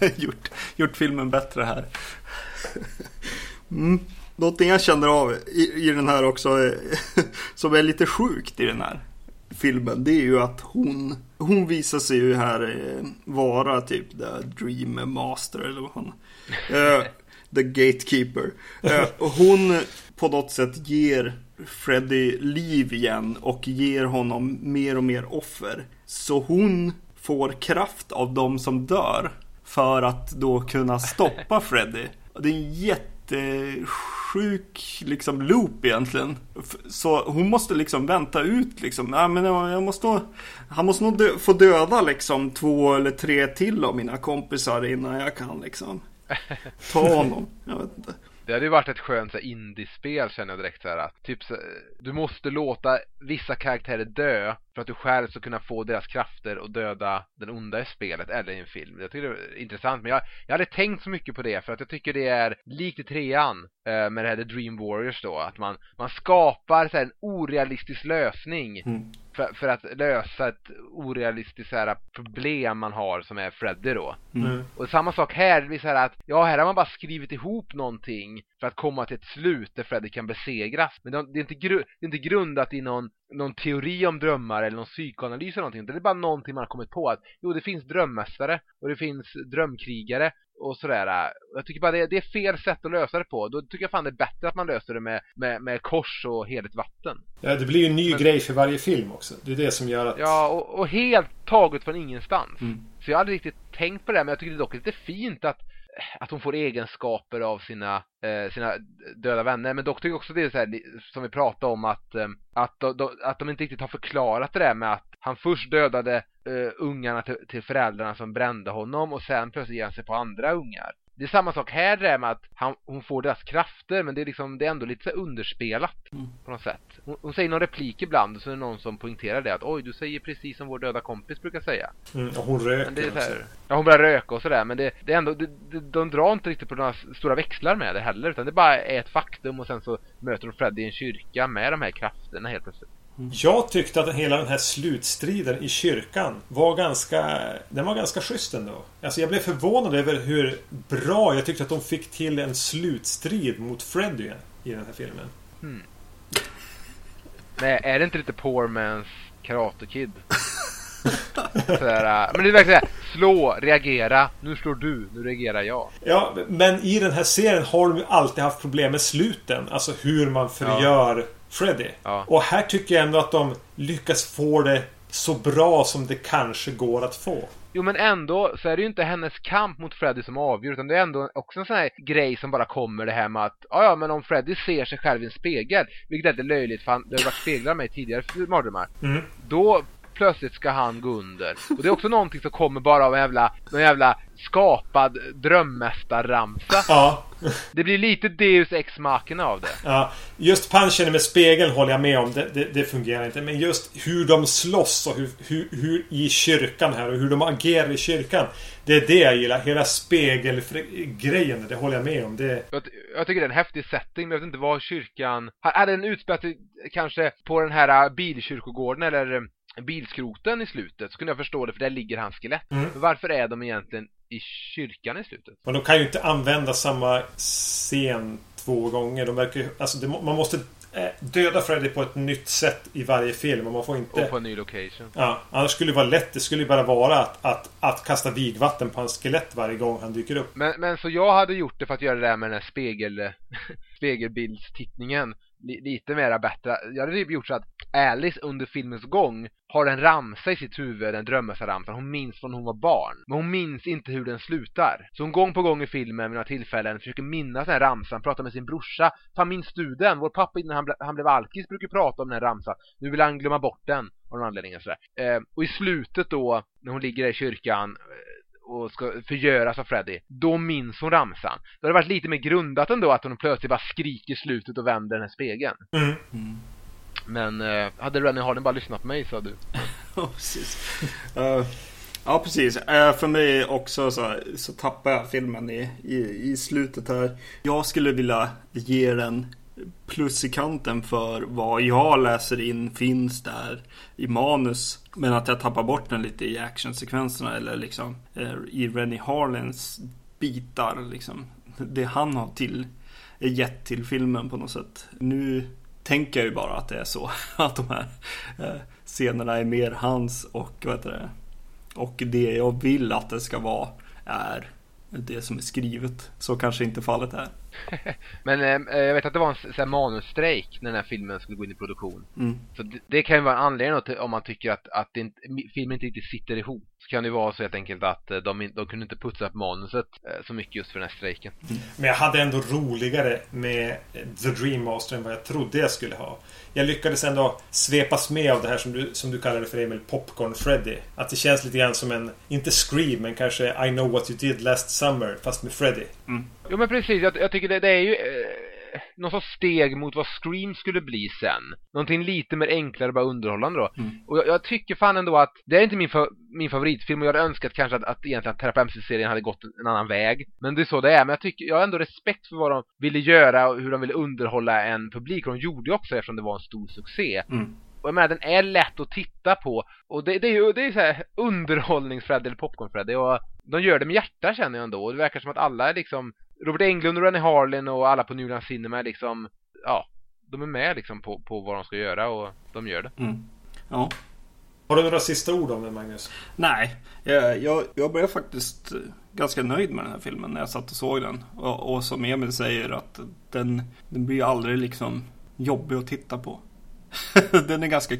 Speaker 3: gjort, gjort filmen bättre här. Mm. Någonting jag känner av i, i den här också, eh, som är lite sjukt i den här filmen, det är ju att hon, hon visar sig ju här eh, vara typ the dream master eller vad hon uh, eh, The gatekeeper. Uh, hon på något sätt ger Freddy liv igen och ger honom mer och mer offer. Så hon får kraft av de som dör för att då kunna stoppa Freddy. Det är en jätte Sjuk liksom loop egentligen. Så hon måste liksom vänta ut liksom. Ja, men jag måste nog, han måste nog dö, få döda liksom två eller tre till av mina kompisar innan jag kan liksom ta honom. Jag vet inte.
Speaker 2: Det hade ju varit ett skönt så indiespel känner jag direkt så här att typ så, du måste låta vissa karaktärer dö för att du själv ska kunna få deras krafter och döda den onda i spelet eller i en film. Jag tycker det är intressant men jag, jag hade tänkt så mycket på det för att jag tycker det är likt i trean eh, med det här The Dream Warriors då att man, man skapar så här, en orealistisk lösning mm för, för att lösa ett orealistiskt här, problem man har som är Freddy då. Mm. mm. Och samma sak här, det blir så här att ja, här har man bara skrivit ihop någonting för att komma till ett slut där Freddy kan besegras. Men det är inte, gru det är inte grundat i någon, någon teori om drömmar eller någon psykoanalys eller någonting. Det är bara någonting man har kommit på att jo, det finns drömmästare och det finns drömkrigare och sådär. Jag tycker bara det, det, är fel sätt att lösa det på. Då tycker jag fan det är bättre att man löser det med, med, med kors och heligt vatten.
Speaker 1: Ja, det blir ju en ny Men, grej för varje film också. Det är det som gör att...
Speaker 2: Ja, och, och helt taget från ingenstans. Mm. Så jag hade riktigt tänkt på det, men jag tycker det är dock lite fint att att hon får egenskaper av sina, eh, sina döda vänner. Men dock tycker jag också det är så här, som vi pratade om att, eh, att, de, att de inte riktigt har förklarat det där med att han först dödade eh, ungarna till, till föräldrarna som brände honom och sen plötsligt ger han sig på andra ungar det är samma sak här det med att han, hon får deras krafter men det är liksom det är ändå lite så underspelat mm. på något sätt. Hon, hon, säger någon replik ibland så är det någon som poängterar det att oj du säger precis som vår döda kompis brukar säga.
Speaker 1: Mm, och hon röker
Speaker 2: det är så här, Ja hon börjar röka och sådär men det, det är ändå det, det, de drar inte riktigt på några stora växlar med det heller utan det bara är ett faktum och sen så möter de Freddy i en kyrka med de här krafterna helt plötsligt.
Speaker 1: Jag tyckte att hela den här slutstriden i kyrkan var ganska... Den var ganska schysst ändå. Alltså jag blev förvånad över hur bra jag tyckte att de fick till en slutstrid mot Freddy i den här filmen. Hmm.
Speaker 2: Nej, är det inte lite poor man's Karate Kid? Sådär, men det är verkligen såhär, slå, reagera, nu slår du, nu reagerar jag.
Speaker 1: Ja, men i den här serien har de ju alltid haft problem med sluten. Alltså hur man förgör ja. Freddy. Ja. Och här tycker jag ändå att de lyckas få det så bra som det kanske går att få.
Speaker 2: Jo men ändå så är det ju inte hennes kamp mot Freddy som avgör utan det är ändå också en sån här grej som bara kommer det här med att ja ja men om Freddy ser sig själv i en spegel vilket är lite löjligt för han, det har varit speglar mig tidigare mardrömmar. Mm. Då plötsligt ska han gå under. Och det är också någonting som kommer bara av en jävla, någon jävla skapad drömmästarramsa. Ja. Det blir lite Deus ex machina av det.
Speaker 1: Ja. Just punchen med spegeln håller jag med om. Det, det, det, fungerar inte. Men just hur de slåss och hur, hur, hur, i kyrkan här och hur de agerar i kyrkan. Det är det jag gillar. Hela spegelgrejen. Det håller jag med om. Det...
Speaker 2: Jag, jag tycker det är en häftig setting. Men jag vet inte vad kyrkan... Hade den utspelat kanske på den här bilkyrkogården eller bilskroten i slutet så kunde jag förstå det för där ligger hans skelett. Mm. Men varför är de egentligen i kyrkan i slutet?
Speaker 1: Men de kan ju inte använda samma scen två gånger. De verkar alltså det, man måste eh, döda Freddy på ett nytt sätt i varje film och man får inte...
Speaker 2: Och på en ny location.
Speaker 1: Ja, annars skulle det vara lätt. Det skulle ju bara vara att, att, att kasta vigvatten på hans skelett varje gång han dyker upp.
Speaker 2: Men, men så jag hade gjort det för att göra det där med den här spegel, spegelbildstittningen lite mera bättre. Jag hade typ gjort så att Alice under filmens gång har en ramsa i sitt huvud, en drömmästarramsa. Hon minns från hon var barn. Men hon minns inte hur den slutar. Så hon gång på gång i filmen vid några tillfällen försöker minnas den här ramsan, prata med sin brorsa. Fan minns du den? Vår pappa innan han, ble, han blev alkis brukar prata om den här ramsan. Nu vill han glömma bort den av någon anledning. Sådär. Eh, och i slutet då, när hon ligger där i kyrkan och ska förgöras av Freddy, då minns hon ramsan. Då hade det varit lite mer grundat ändå att hon plötsligt bara skriker i slutet och vänder den här spegeln. Mm. Men eh, hade Rennie Harden bara lyssnat på mig så hade du.
Speaker 3: ja, precis. Uh, ja, precis. Uh, för mig också så, så tappar jag filmen i, i, i slutet här. Jag skulle vilja ge den plus i kanten för vad jag läser in finns där i manus. Men att jag tappar bort den lite i actionsekvenserna eller liksom eh, i Rennie Harlins bitar liksom. Det han har till gett till filmen på något sätt. Nu tänker jag ju bara att det är så att de här eh, scenerna är mer hans och vad heter det och det jag vill att det ska vara är det som är skrivet. Så kanske inte fallet är.
Speaker 2: Men eh, jag vet att det var en sån manusstrejk när den här filmen skulle gå in i produktion. Mm. Så det, det, kan ju vara en anledning till, om man tycker att, att inte, filmen inte riktigt sitter ihop. Så kan det vara så helt enkelt att eh, de, de kunde inte putsa upp manuset eh, så mycket just för den här strejken.
Speaker 1: Mm. Men jag hade ändå roligare med The Dream Master än vad jag trodde jag skulle ha jag lyckades ändå svepas med av det här som du, som du kallade för Emil, Popcorn Freddy. Att det känns lite grann som en, inte Scream, men kanske I know what you did last summer, fast med Freddy. Mm.
Speaker 2: Jo men precis, jag, jag tycker det, det är ju... Eh någon sorts steg mot vad Scream skulle bli sen. Någonting lite mer enklare, bara underhållande då. Mm. Och jag, jag, tycker fan ändå att det är inte min, fa min favoritfilm och jag hade önskat kanske att, att egentligen Terra serien hade gått en annan väg. Men det är så det är. Men jag tycker, jag har ändå respekt för vad de ville göra och hur de ville underhålla en publik. Och de gjorde ju också eftersom det var en stor succé. Mm. Och jag menar, den är lätt att titta på. Och det, det är ju det är så här underhållningsfreddy eller popcornfreddy. Och de gör det med hjärta känner jag ändå. Och det verkar som att alla är liksom Robert Englund och Rennie Harlin och alla på Newland Cinema liksom, ja, de är med liksom på, på vad de ska göra och de gör det. Mm.
Speaker 3: Ja.
Speaker 1: Har du några sista ord om den Magnus?
Speaker 3: Nej, jag, jag blev faktiskt ganska nöjd med den här filmen när jag satt och såg den. Och, och som Emil säger att den, den blir aldrig liksom jobbig att titta på. den är ganska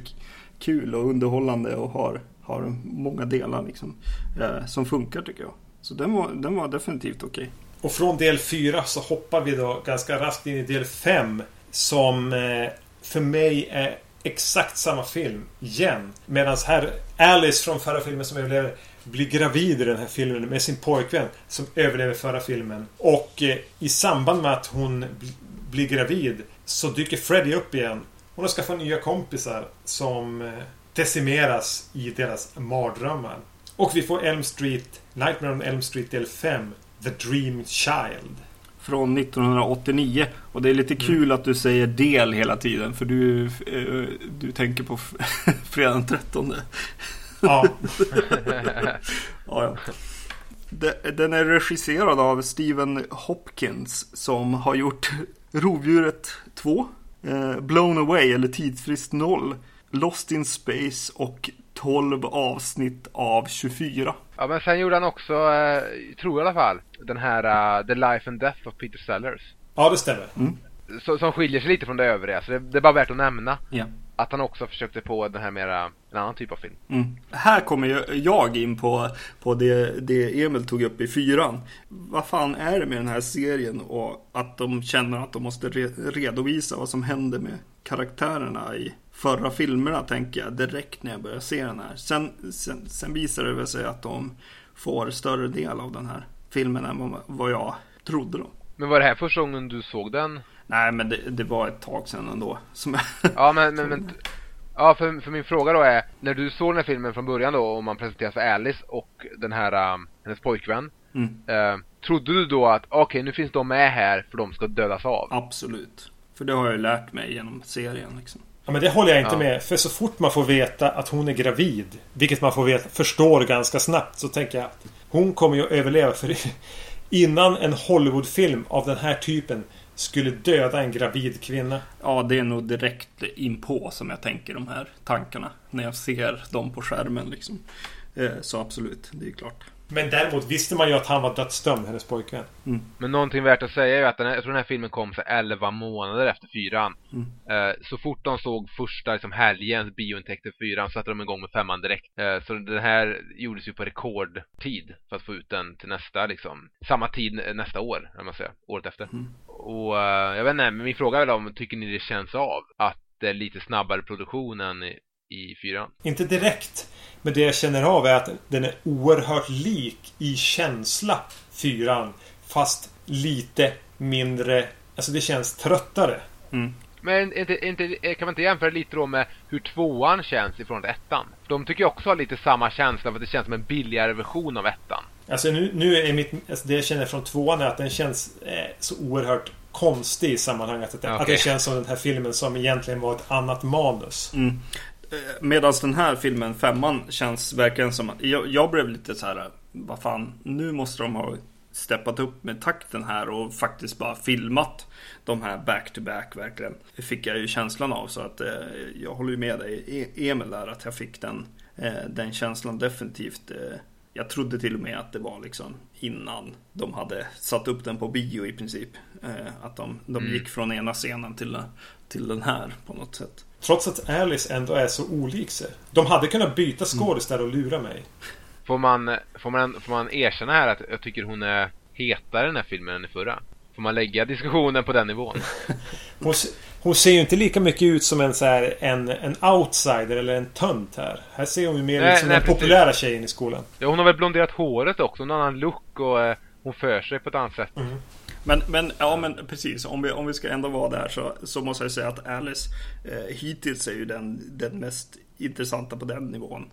Speaker 3: kul och underhållande och har, har många delar liksom, eh, som funkar tycker jag. Så den var, den var definitivt okej. Okay.
Speaker 1: Och från del 4 så hoppar vi då ganska raskt in i del 5. Som eh, för mig är exakt samma film igen. Medan här Alice från förra filmen som överlever blir gravid i den här filmen med sin pojkvän som överlever förra filmen. Och eh, i samband med att hon blir gravid så dyker Freddy upp igen. Hon har skaffat nya kompisar som eh, decimeras i deras mardrömmar. Och vi får Elm Street, Nightmare on Elm Street del 5, The Dream Child.
Speaker 3: Från 1989. Och det är lite mm. kul att du säger del hela tiden. För du, eh, du tänker på fredag den 13. Ja. ja, ja. Den är regisserad av Steven Hopkins som har gjort Rovdjuret 2, eh, Blown Away eller Tidsfrist 0, Lost in Space och 12 avsnitt av 24.
Speaker 2: Ja, men sen gjorde han också, eh, tror jag i alla fall, den här uh, The Life and Death of Peter Sellers.
Speaker 1: Ja, det stämmer. Mm.
Speaker 2: Så, som skiljer sig lite från det övriga, så det, det är bara värt att nämna. Ja att han också försökte på den här mera, en annan typ av film.
Speaker 3: Mm. Här kommer jag in på, på det, det Emil tog upp i fyran. Vad fan är det med den här serien och att de känner att de måste re redovisa vad som händer med karaktärerna i förra filmerna tänker jag direkt när jag börjar se den här. Sen, sen, sen visar det sig att de får större del av den här filmen än vad jag trodde då.
Speaker 2: Men var det här första gången du såg den?
Speaker 3: Nej, men det, det var ett tag sedan ändå. Som
Speaker 2: ja, men, men, men Ja, för, för min fråga då är, när du såg den här filmen från början då, och man presenteras för Alice och den här, um, hennes pojkvän. Mm. Uh, trodde du då att, okej, okay, nu finns de med här för de ska dödas av?
Speaker 3: Absolut. För det har jag ju lärt mig genom serien liksom.
Speaker 1: Ja, men det håller jag inte ja. med. För så fort man får veta att hon är gravid, vilket man får veta, förstår ganska snabbt, så tänker jag att hon kommer ju att överleva. För innan en Hollywoodfilm av den här typen skulle döda en gravid kvinna.
Speaker 3: Ja, det är nog direkt inpå som jag tänker de här tankarna. När jag ser dem på skärmen liksom. Eh, så absolut, det är klart.
Speaker 1: Men däremot visste man ju att han var dödsdömd, hennes pojkvän.
Speaker 2: Mm. Men någonting värt att säga är ju att den här, jag tror den här filmen kom för 11 månader efter fyran. Mm. Eh, så fort de såg första liksom, helgens biointäkter för fyran satte de igång med femman direkt. Eh, så den här gjordes ju på rekordtid för att få ut den till nästa liksom. Samma tid nästa år, kan man säga. Året efter. Mm. Och eh, jag vet inte, men min fråga är väl om tycker ni det känns av att det är lite snabbare produktion än i, i fyran?
Speaker 1: Inte direkt. Men det jag känner av är att den är oerhört lik i känsla fyran. Fast lite mindre... Alltså det känns tröttare. Mm.
Speaker 2: Men inte, inte, kan man inte jämföra lite då med hur tvåan känns ifrån ettan? De tycker jag också har lite samma känsla för att det känns som en billigare version av ettan.
Speaker 1: Alltså nu, nu är mitt... Alltså det jag känner från tvåan är att den känns eh, så oerhört konstig i sammanhanget. Att, okay. att det känns som den här filmen som egentligen var ett annat manus. Mm.
Speaker 3: Eh, Medan den här filmen, femman, känns verkligen som jag, jag blev lite så här. Vad fan, nu måste de ha steppat upp med takten här och faktiskt bara filmat de här back-to-back verkligen. Det fick jag ju känslan av så att eh, jag håller ju med dig e-, Emil där att jag fick den, eh, den känslan definitivt. Eh, jag trodde till och med att det var liksom innan de hade satt upp den på bio i princip. Eh, att de, de mm. gick från ena scenen till, till den här på något sätt.
Speaker 1: Trots att Alice ändå är så olik sig. De hade kunnat byta skådis där och lura mig.
Speaker 2: Får man, får, man, får man erkänna här att jag tycker hon är hetare i den här filmen än i förra? Får man lägga diskussionen på den nivån?
Speaker 1: hon, hon, ser ju inte lika mycket ut som en, så här, en, en outsider eller en tönt här. Här ser hon ju mer ut som den populära tjejen i skolan.
Speaker 2: Ja, hon har väl blonderat håret också. En annan look och eh, hon för sig på ett annat sätt. Mm.
Speaker 3: Men, men, ja men precis, om vi, om vi ska ändå vara där så, så måste jag säga att Alice eh, hittills är ju den, den mest intressanta på den nivån.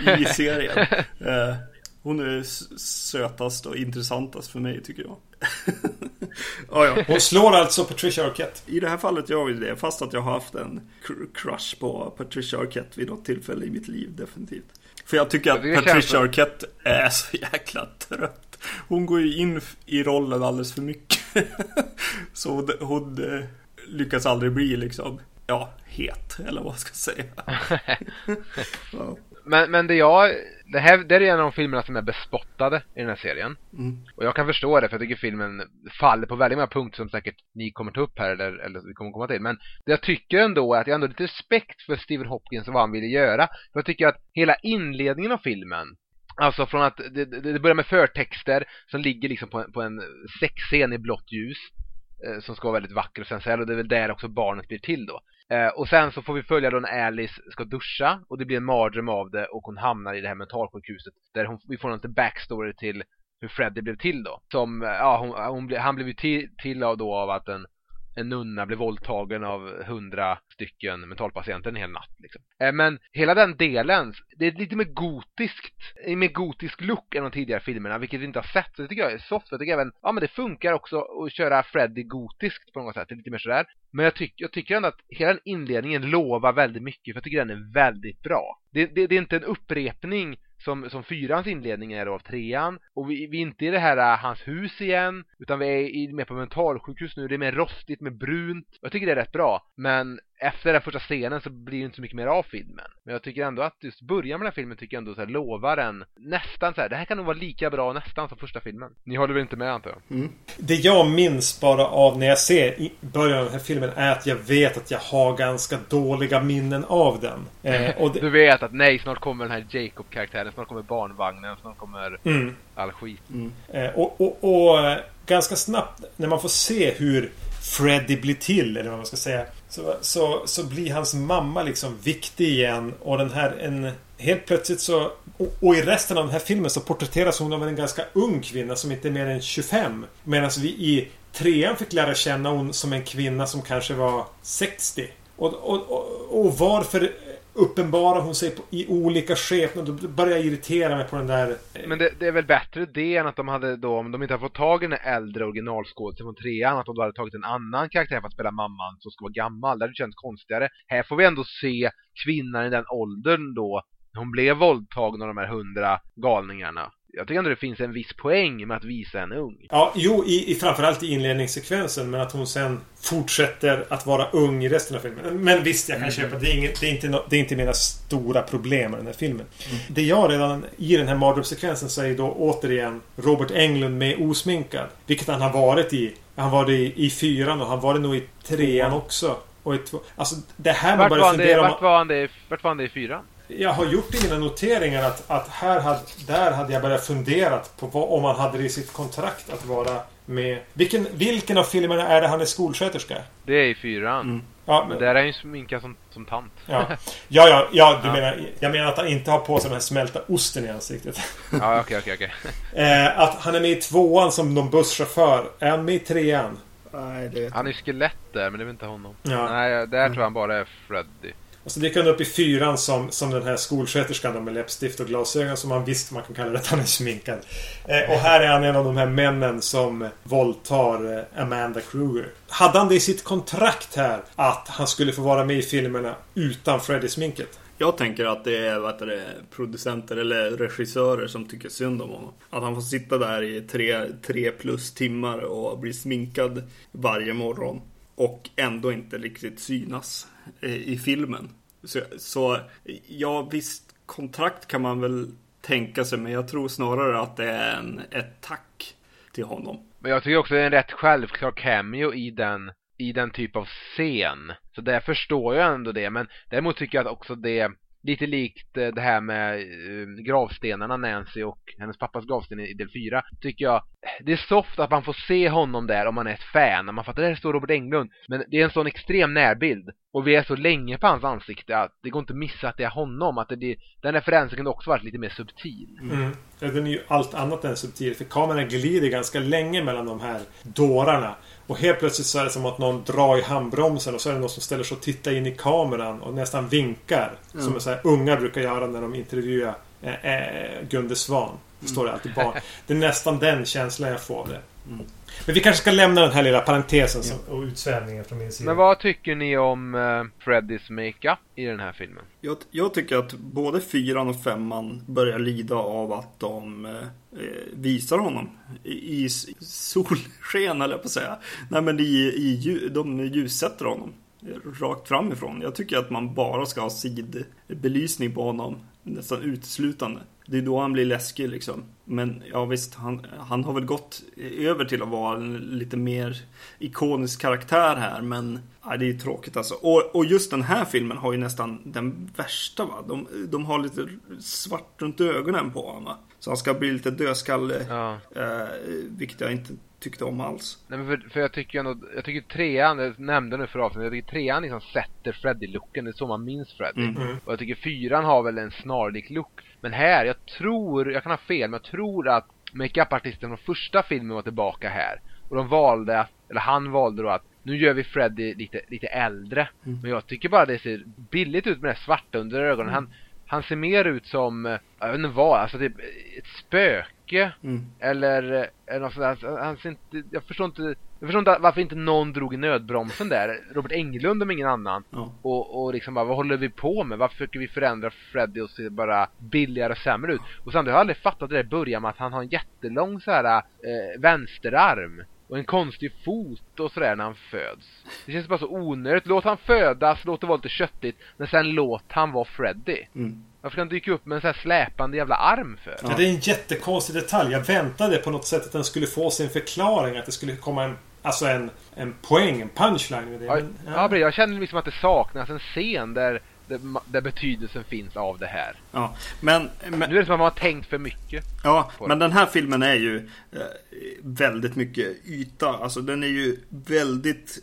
Speaker 3: I serien. Eh, hon är sötast och intressantast för mig tycker jag.
Speaker 1: oh, ja. Hon slår alltså Patricia Arquette.
Speaker 3: I det här fallet gör vi det, fast att jag har haft en crush på Patricia Arquette vid något tillfälle i mitt liv, definitivt. För jag tycker att Patricia Arquette är så jäkla trött. Hon går ju in i rollen alldeles för mycket. så hon, hon eh, lyckas aldrig bli liksom ja, het, eller vad ska jag säga.
Speaker 2: ja. Men, men det jag, det här det är en av de filmerna som är bespottade i den här serien. Mm. Och jag kan förstå det för jag tycker filmen faller på väldigt många punkter som säkert ni kommer ta upp här eller, eller vi kommer komma till. Men det jag tycker ändå är att jag ändå har lite respekt för Stephen Hopkins och vad han ville göra. För jag tycker att hela inledningen av filmen Alltså från att det, det börjar med förtexter som ligger liksom på en, på en sexscen i blått ljus eh, som ska vara väldigt vacker och sensuell och det är väl där också barnet blir till då. Eh, och sen så får vi följa då när Alice ska duscha och det blir en mardröm av det och hon hamnar i det här mentalsjukhuset där hon, vi får en liten backstory till hur Freddy blev till då. Som, eh, ja, hon, hon, han blev ju till, till av då av att en en nunna blev våldtagen av hundra stycken mentalpatienter en hel natt. Liksom. Eh, men hela den delen, det är lite mer gotiskt, mer gotisk look än de tidigare filmerna, vilket vi inte har sett. Så det tycker jag är soft. Jag tycker även, ja men det funkar också att köra Freddy gotiskt på något sätt. Det är lite mer sådär. Men jag, tyck, jag tycker ändå att hela den inledningen lovar väldigt mycket, för jag tycker den är väldigt bra. Det, det, det är inte en upprepning som, som fyrans inledning är då av trean. Och vi, vi är inte i det här äh, hans hus igen, utan vi är i, mer på mentalsjukhus nu. Det är mer rostigt, mer brunt. Jag tycker det är rätt bra. Men efter den första scenen så blir det inte så mycket mer av filmen. Men jag tycker ändå att just början med den här filmen tycker jag ändå så här, lovar en nästan så här, det här kan nog vara lika bra nästan som första filmen. Ni håller väl inte med antar jag? Mm.
Speaker 1: Det jag minns bara av när jag ser början av den här filmen är att jag vet att jag har ganska dåliga minnen av den.
Speaker 2: Eh, och det... Du vet att nej, snart kommer den här Jacob-karaktären, snart kommer barnvagnen, snart kommer mm. all skit.
Speaker 1: Mm. Eh, och, och, och eh, ganska snabbt när man får se hur Freddy blir till, eller vad man ska säga. Så, så, så blir hans mamma liksom viktig igen. Och den här en... Helt plötsligt så... Och, och, i resten av den här filmen så porträtteras hon av en ganska ung kvinna som inte är mer än 25. Medan vi i trean fick lära känna hon som en kvinna som kanske var 60. Och, och, och, och varför uppenbarar hon sig på, i olika skepnader. Då börjar jag irritera mig på den där...
Speaker 2: Eh, men det, det, är väl bättre det än att de hade då, om de inte har fått tag i den äldre originalskådisen från trean, att de då hade tagit en annan karaktär för att spela mamman som ska vara gammal. Det hade känts konstigare. Här får vi ändå se kvinnan i den åldern då, hon blev våldtagen av de här hundra galningarna jag tycker ändå det finns en viss poäng med att visa en ung.
Speaker 1: Ja, jo, i, i framförallt i inledningssekvensen. Men att hon sen fortsätter att vara ung i resten av filmen. Men visst, jag kan mm. köpa det. Är inget, det, är inte no, det är inte mina stora problem med den här filmen. Mm. Det jag redan i den här mardrömssekvensen är då återigen Robert Englund med osminkad. Vilket han har varit i. Han var det i, i fyran och han var det nog i trean också. Och i två, alltså det här
Speaker 2: man börjar fundera om... Vart var han det, vart var han det i fyran?
Speaker 1: Jag har gjort i mina noteringar att, att här had, där hade jag börjat fundera på vad, om han hade det i sitt kontrakt att vara med. Vilken, vilken av filmerna är det han är skolsköterska?
Speaker 2: Det är i fyran. Mm. Ja, men där är han ju sminkad som, som tant.
Speaker 1: Ja, ja, ja, ja du ja. menar... Jag menar att han inte har på sig den här smälta osten i ansiktet.
Speaker 2: Ja, okej, okej, okej.
Speaker 1: Eh, att han är med i tvåan som någon busschaufför. Är han med i trean?
Speaker 2: Nej, det Han är skelett där, men det är väl inte honom. Ja. Nej, där tror jag han bara är Freddy.
Speaker 1: Och så dyker han upp i fyran som, som den här skolsköterskan med läppstift och glasögon som man visst man kan kalla det att han är sminkad. Eh, och här är han en av de här männen som våldtar eh, Amanda Kruger. Hade han det i sitt kontrakt här att han skulle få vara med i filmerna utan Freddy-sminket?
Speaker 3: Jag tänker att det är vad det, producenter eller regissörer som tycker synd om honom. Att han får sitta där i tre, tre plus timmar och bli sminkad varje morgon. Och ändå inte riktigt synas Eh, i filmen. Så, så ja, visst, kontrakt kan man väl tänka sig, men jag tror snarare att det är en, ett tack till honom.
Speaker 2: Men jag tycker också det är en rätt självklar cameo i den, i den typ av scen. Så där förstår jag ändå det, men däremot tycker jag att också det lite likt eh, det här med eh, gravstenarna Nancy och hennes pappas gravsten i del 4 tycker jag det är soft att man får se honom där om man är ett fan. Man fattar, där står Robert Englund. Men det är en sån extrem närbild. Och vi är så länge på hans ansikte att det går inte att missa att det är honom. Att det blir, den referensen kunde också varit lite mer subtil.
Speaker 1: Mm. Ja, den är ju allt annat än subtil. För kameran glider ganska länge mellan de här dårarna. Och helt plötsligt så är det som att någon drar i handbromsen och så är det någon som ställer sig och tittar in i kameran och nästan vinkar. Mm. Som så här, unga brukar göra när de intervjuar eh, eh, Gunde Svan. Står det alltid barn. Det är nästan den känslan jag får av det. Mm. Men vi kanske ska lämna den här lilla parentesen som, och utsvävningen från min sida.
Speaker 2: Men vad tycker ni om uh, Freddys makeup i den här filmen?
Speaker 3: Jag, jag, tycker att både fyran och femman börjar lida av att de uh, visar honom i, i solsken, eller på att säga. Nej, men i, i, de ljussätter honom. rakt framifrån. Jag tycker att man bara ska ha sidbelysning på honom. Nästan uteslutande. Det är då han blir läskig liksom. Men ja visst, han, han har väl gått över till att vara en lite mer ikonisk karaktär här. Men ja, det är tråkigt alltså. Och, och just den här filmen har ju nästan den värsta va. De, de har lite svart runt ögonen på honom Så han ska bli lite dödskalle. Ja. Eh, vilket jag inte tyckte om alls.
Speaker 2: Nej men för, för jag tycker ändå, jag tycker trean, jag nämnde nu för avsnittet, jag tycker trean liksom sätter Freddy-looken, det är så man minns Freddy. Mm. mm. Och jag tycker fyran har väl en snarlik look. Men här, jag tror, jag kan ha fel, men jag tror att makeup-artisten från första filmen var tillbaka här. Och de valde, eller han valde då att nu gör vi Freddy lite, lite äldre. Mm. Men jag tycker bara det ser billigt ut med det svarta under ögonen. Mm. Han, han ser mer ut som, jag vet inte vad, alltså typ ett spöke. Mm. Eller, eller något sånt där. Han ser inte, jag förstår inte, jag förstår inte varför inte någon drog i nödbromsen där. Robert Englund om ingen annan. Ja. Och, och liksom bara, vad håller vi på med? Varför försöker vi förändra Freddy och se bara billigare och sämre ut? Och samtidigt har jag aldrig fattat det i början med att han har en jättelång så här eh, vänsterarm och en konstig fot och sådär när han föds. Det känns bara så onödigt. Låt han födas, låt det vara lite köttigt, men sen låt han vara Freddy. Mm. Varför ska han dyka upp med en sån här släpande jävla arm för?
Speaker 1: Ja. det är en jättekonstig detalj. Jag väntade på något sätt att den skulle få sin förklaring. Att det skulle komma en, alltså en, en poäng, en punchline med det.
Speaker 2: Ja, men, ja. ja jag känner liksom att det saknas en scen där där, där betydelsen finns av det här.
Speaker 3: Ja, men, men,
Speaker 2: nu är det som att man har tänkt för mycket.
Speaker 3: Ja, men den här filmen är ju eh, väldigt mycket yta. Alltså den är ju väldigt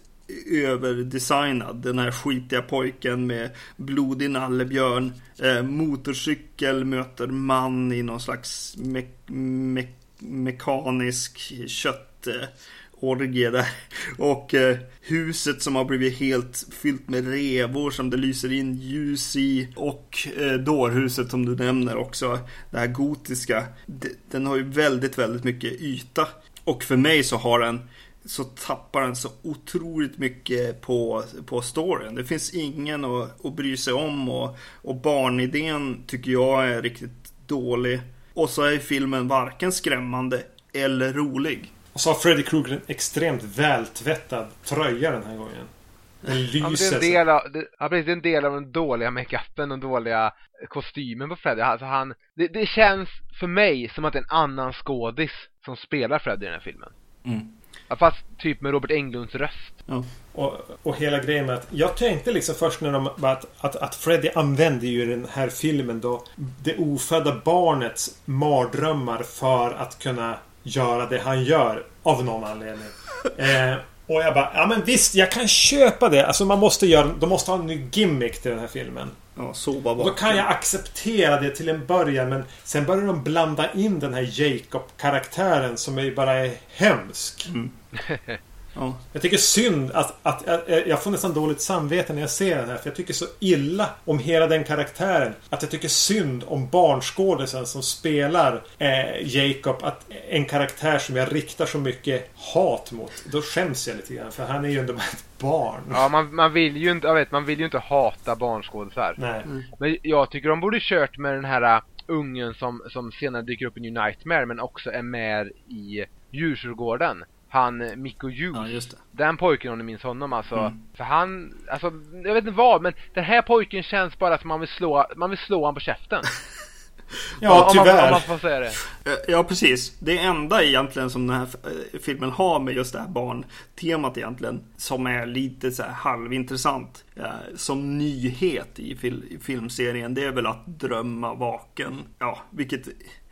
Speaker 3: överdesignad. Den här skitiga pojken med blodig nallebjörn. Eh, motorcykel möter man i någon slags me me mekanisk kött. Eh, orgie där. Och eh, huset som har blivit helt fyllt med revor som det lyser in ljus i. Och eh, dårhuset som du nämner också. Det här gotiska. Den har ju väldigt, väldigt mycket yta. Och för mig så har den så tappar den så otroligt mycket på, på storyn. Det finns ingen att, att bry sig om och, och barnidén tycker jag är riktigt dålig. Och så är filmen varken skrämmande eller rolig.
Speaker 1: Och så har Freddy Krueger en extremt vältvättad tröja den här gången. Den lyser.
Speaker 2: Ja, det, är en del av, det, ja, det är en del av den dåliga makeupen, den dåliga kostymen på Freddy. Alltså han, det, det, känns för mig som att det är en annan skådis som spelar Freddy i den här filmen. Mm. Ja, fast typ med Robert Englunds röst. Ja.
Speaker 1: Och, och hela grejen med att jag tänkte liksom först när de att, att, att Freddy använder ju den här filmen då det ofödda barnets mardrömmar för att kunna göra det han gör av någon anledning. Eh, och jag bara, ja men visst, jag kan köpa det. Alltså man måste göra, de måste ha en ny gimmick till den här filmen.
Speaker 3: Ja, sova
Speaker 1: Då kan jag acceptera det till en början men sen börjar de blanda in den här Jacob-karaktären som är bara är hemsk. Mm. Ja. Jag tycker synd att, att, att, jag får nästan dåligt samvete när jag ser den här. För jag tycker så illa om hela den karaktären. Att jag tycker synd om barnskådisen som spelar eh, Jacob. Att en karaktär som jag riktar så mycket hat mot. Då skäms jag lite grann. För han är ju ändå bara ett barn.
Speaker 2: Ja, man, man vill ju inte, jag vet, man vill ju inte hata barnskådisar.
Speaker 1: Nej. Mm.
Speaker 2: Men jag tycker de borde kört med den här uh, ungen som, som senare dyker upp i New Nightmare men också är med i Djurkyrkogården han eh, Mikko Hughes. Ja, just det. Den pojken om ni minns honom alltså. Mm. För han, alltså jag vet inte vad men den här pojken känns bara som man vill slå, man vill slå han på käften.
Speaker 1: ja,
Speaker 2: om
Speaker 1: tyvärr. Man,
Speaker 2: om man får säga det.
Speaker 3: Eh, ja, precis. Det enda egentligen som den här eh, filmen har med just det här barntemat egentligen. Som är lite så här halvintressant. Som nyhet i, fil i filmserien. Det är väl att drömma vaken. Ja, vilket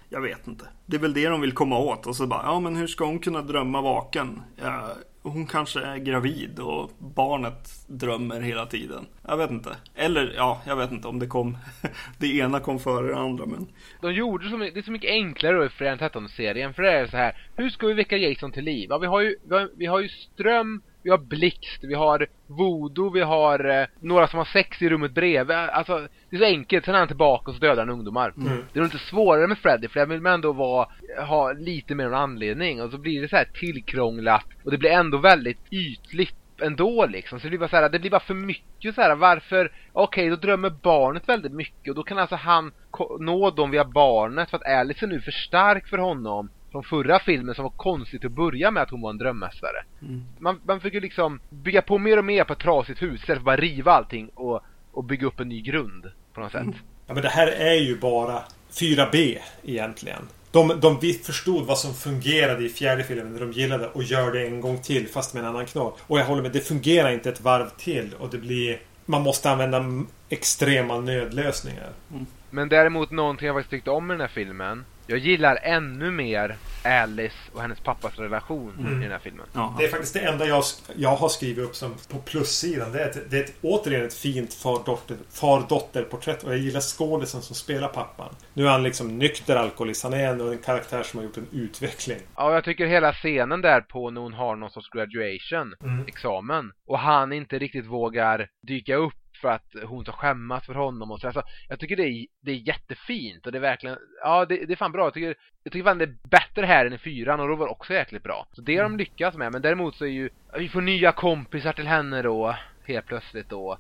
Speaker 3: jag vet inte. Det är väl det de vill komma åt. Och så bara, ja men hur ska hon kunna drömma vaken? Ja, hon kanske är gravid och barnet drömmer hela tiden. Jag vet inte. Eller ja, jag vet inte om det kom Det ena kom före det andra men
Speaker 2: De gjorde så mycket, det är så mycket enklare då i Fredag 13-serien För det är så här Hur ska vi väcka Jason till liv? Ja, vi har ju, vi har, vi har ju ström vi har blixt, vi har voodoo, vi har eh, några som har sex i rummet bredvid. Alltså, det är så enkelt. Sen är han tillbaka och så dödar han ungdomar. Mm. Det är nog inte svårare med Freddy, för där vill man ändå vara, ha lite mer en anledning. Och så blir det så här tillkrånglat. Och det blir ändå väldigt ytligt ändå liksom. Så det blir bara så här, det blir bara för mycket så här. Varför? Okej, okay, då drömmer barnet väldigt mycket och då kan alltså han nå dem via barnet för att Alice är nu för stark för honom från förra filmen som var konstigt att börja med att hon var en drömmästare. Mm. Man, man fick ju liksom bygga på mer och mer på ett trasigt hus istället för att bara riva allting och, och bygga upp en ny grund på något sätt.
Speaker 1: Ja men det här är ju bara 4B egentligen. De, de förstod vad som fungerade i fjärde filmen när de gillade och gör det en gång till fast med en annan knorr. Och jag håller med, det fungerar inte ett varv till och det blir... Man måste använda extrema nödlösningar. Mm.
Speaker 2: Men däremot någonting jag faktiskt tyckte om i den här filmen jag gillar ännu mer Alice och hennes pappas relation mm. i den här filmen.
Speaker 1: Ja. Det är faktiskt det enda jag, jag har skrivit upp som på plussidan. Det är, ett, det är ett, återigen ett fint far-dotter-porträtt. och jag gillar skådisen som spelar pappan. Nu är han liksom nykter alkoholist. Han är ändå en karaktär som har gjort en utveckling.
Speaker 2: Ja, jag tycker hela scenen där på när hon har någon sorts graduation, mm. examen. Och han inte riktigt vågar dyka upp för att hon ska skämmas för honom och så. Alltså, jag tycker det är, det är jättefint och det är verkligen, ja det, det är fan bra. Jag tycker, jag tycker fan det är bättre här än i fyran och då var det också jäkligt bra. Så det har de mm. lyckats med. Men däremot så är ju, vi får nya kompisar till henne då. Helt plötsligt då.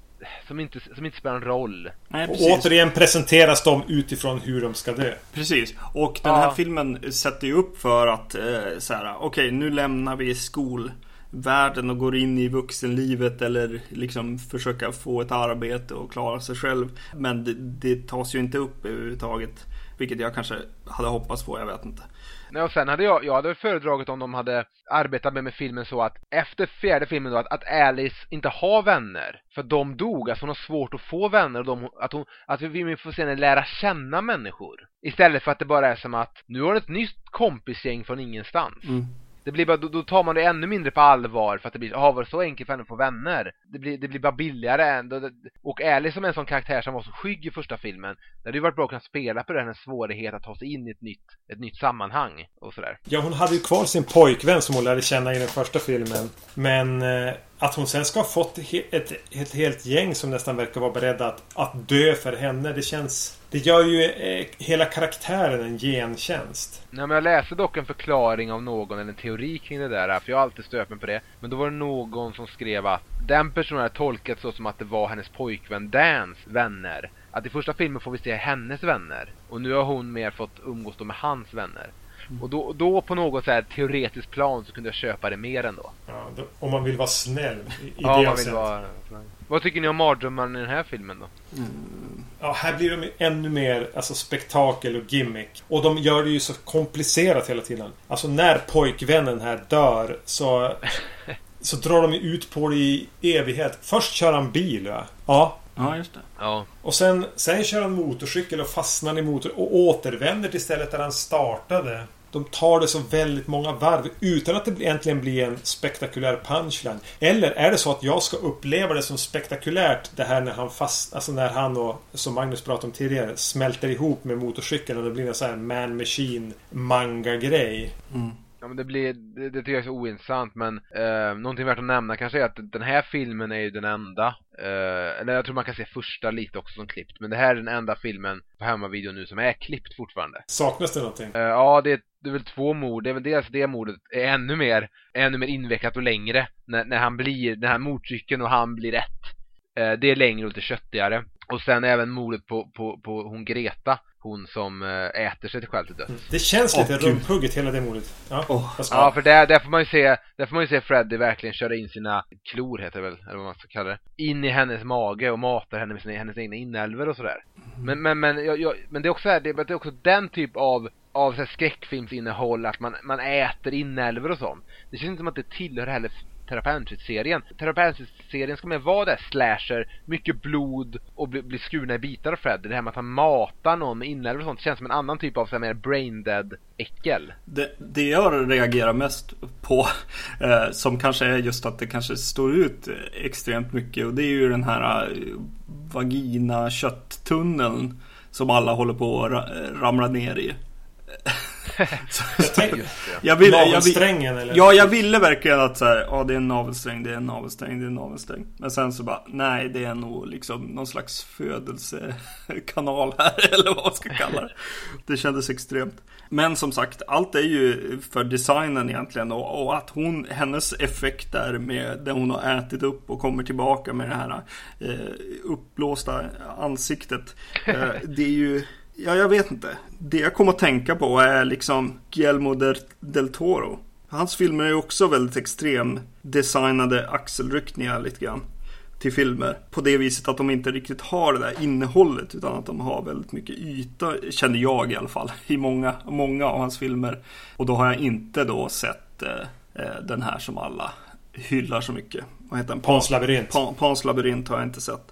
Speaker 2: Som inte, som inte spelar en roll.
Speaker 1: Nej, och återigen presenteras de utifrån hur de ska dö.
Speaker 3: Precis. Och den här ja. filmen sätter ju upp för att eh, så här, okej okay, nu lämnar vi skol världen och går in i vuxenlivet eller liksom försöka få ett arbete och klara sig själv. Men det, det tas ju inte upp överhuvudtaget. Vilket jag kanske hade hoppats på, jag vet inte.
Speaker 2: Nej, och sen hade jag, jag hade föredragit om de hade arbetat med, med filmen så att efter fjärde filmen då att, att Alice inte har vänner. För de dog, alltså hon har svårt att få vänner och de, att hon, att vi får se henne lära känna människor. Istället för att det bara är som att nu har du ett nytt kompisgäng från ingenstans. Mm. Det blir bara, då, då, tar man det ännu mindre på allvar för att det blir, jaha var det så enkelt för henne att få vänner? Det blir, det blir bara billigare än, och Alice som är en sån karaktär som var så skygg i första filmen, det hade ju varit bra att kunna spela på den svårighet att ta sig in i ett nytt, ett nytt sammanhang och sådär.
Speaker 1: Ja, hon hade ju kvar sin pojkvän som hon lärde känna i den första filmen. Men eh, att hon sen ska ha fått ett, ett, ett helt gäng som nästan verkar vara beredda att, att dö för henne, det känns det gör ju eh, hela karaktären en gentjänst.
Speaker 2: Nej, men jag läste dock en förklaring av någon, eller en teori kring det där, för jag har alltid stört mig på det. Men då var det någon som skrev att den personen hade tolkat så som att det var hennes pojkvän Dans vänner. Att i första filmen får vi se hennes vänner. Och nu har hon mer fått umgås då med hans vänner. Mm. Och då, då på något så här teoretiskt plan så kunde jag köpa det mer ändå.
Speaker 1: Ja, då, om man vill vara snäll i, i
Speaker 2: ja, det man vill vara Vad tycker ni om mardrömmarna i den här filmen då? Mm.
Speaker 1: Ja, här blir de ännu mer alltså, spektakel och gimmick. Och de gör det ju så komplicerat hela tiden. Alltså när pojkvännen här dör så... så drar de ut på det i evighet. Först kör han bil va?
Speaker 3: Ja. Ja, just det.
Speaker 2: Ja.
Speaker 1: Och sen, sen kör han motorcykel och fastnar i motor och återvänder till stället där han startade de tar det så väldigt många varv utan att det egentligen blir en spektakulär punchline. Eller är det så att jag ska uppleva det som spektakulärt det här när han fast... Alltså när han och, som Magnus pratade om tidigare, smälter ihop med motorcykeln och det blir en sån här man machine manga-grej. Mm.
Speaker 2: Ja men det blir, det, det tycker jag är så ointressant men eh, någonting värt att nämna kanske är att den här filmen är ju den enda eh, Eller jag tror man kan se första lite också som klippt Men det här är den enda filmen på hemmavideo nu som är klippt fortfarande.
Speaker 1: Saknas det någonting?
Speaker 2: Eh, ja det, det är väl två mord, det är väl dels det mordet är ännu mer Ännu mer invecklat och längre När, när han blir, den här mordcykeln och han blir rätt eh, Det är längre och lite köttigare. Och sen även mordet på, på, på hon Greta hon som eh, äter sig till själv till döds. Mm.
Speaker 1: Det känns lite oh, rumphugget hela det mordet. Ja,
Speaker 2: oh. ja för där, där får man ju se där får man ju se Freddy verkligen köra in sina klor heter det väl, eller vad man ska kalla det. In i hennes mage och matar henne med sina, hennes egna inälvor och sådär. Mm. Men, men, men, jag, jag, men det är också här, det, det är också den typ av av så här skräckfilmsinnehåll, att man, man äter inälvor och sånt. Det känns inte som att det tillhör heller Terrapanchit-serien. Terrapanchit-serien ska mer vara där slasher, mycket blod och bli, bli skurna i bitar av Freddy. Det här med att han matar någon med inälvor och sånt känns som en annan typ av så här, mer brain dead äckel.
Speaker 3: Det, det jag reagerar mest på eh, som kanske är just att det kanske står ut extremt mycket och det är ju den här eh, vagina kötttunneln som alla håller på att eh, ramla ner i.
Speaker 1: jag ville, Navelsträngen eller?
Speaker 3: Ja, jag ville verkligen att så här, ja det är en navelsträng, det är en navelsträng, det är en navelsträng. Men sen så bara, nej det är nog liksom någon slags födelsekanal här, eller vad man ska kalla det. Det kändes extremt. Men som sagt, allt är ju för designen egentligen och, och att hon, hennes effekt där med det hon har ätit upp och kommer tillbaka med det här eh, uppblåsta ansiktet. Eh, det är ju Ja, jag vet inte. Det jag kommer att tänka på är liksom Guillermo del Toro. Hans filmer är ju också väldigt extrem designade axelryckningar lite grann till filmer. På det viset att de inte riktigt har det där innehållet utan att de har väldigt mycket yta, känner jag i alla fall, i många, många av hans filmer. Och då har jag inte då sett eh, eh den här som alla hyllar så mycket. Vad heter den?
Speaker 1: Pans labyrint.
Speaker 3: Pans labyrint har jag inte sett.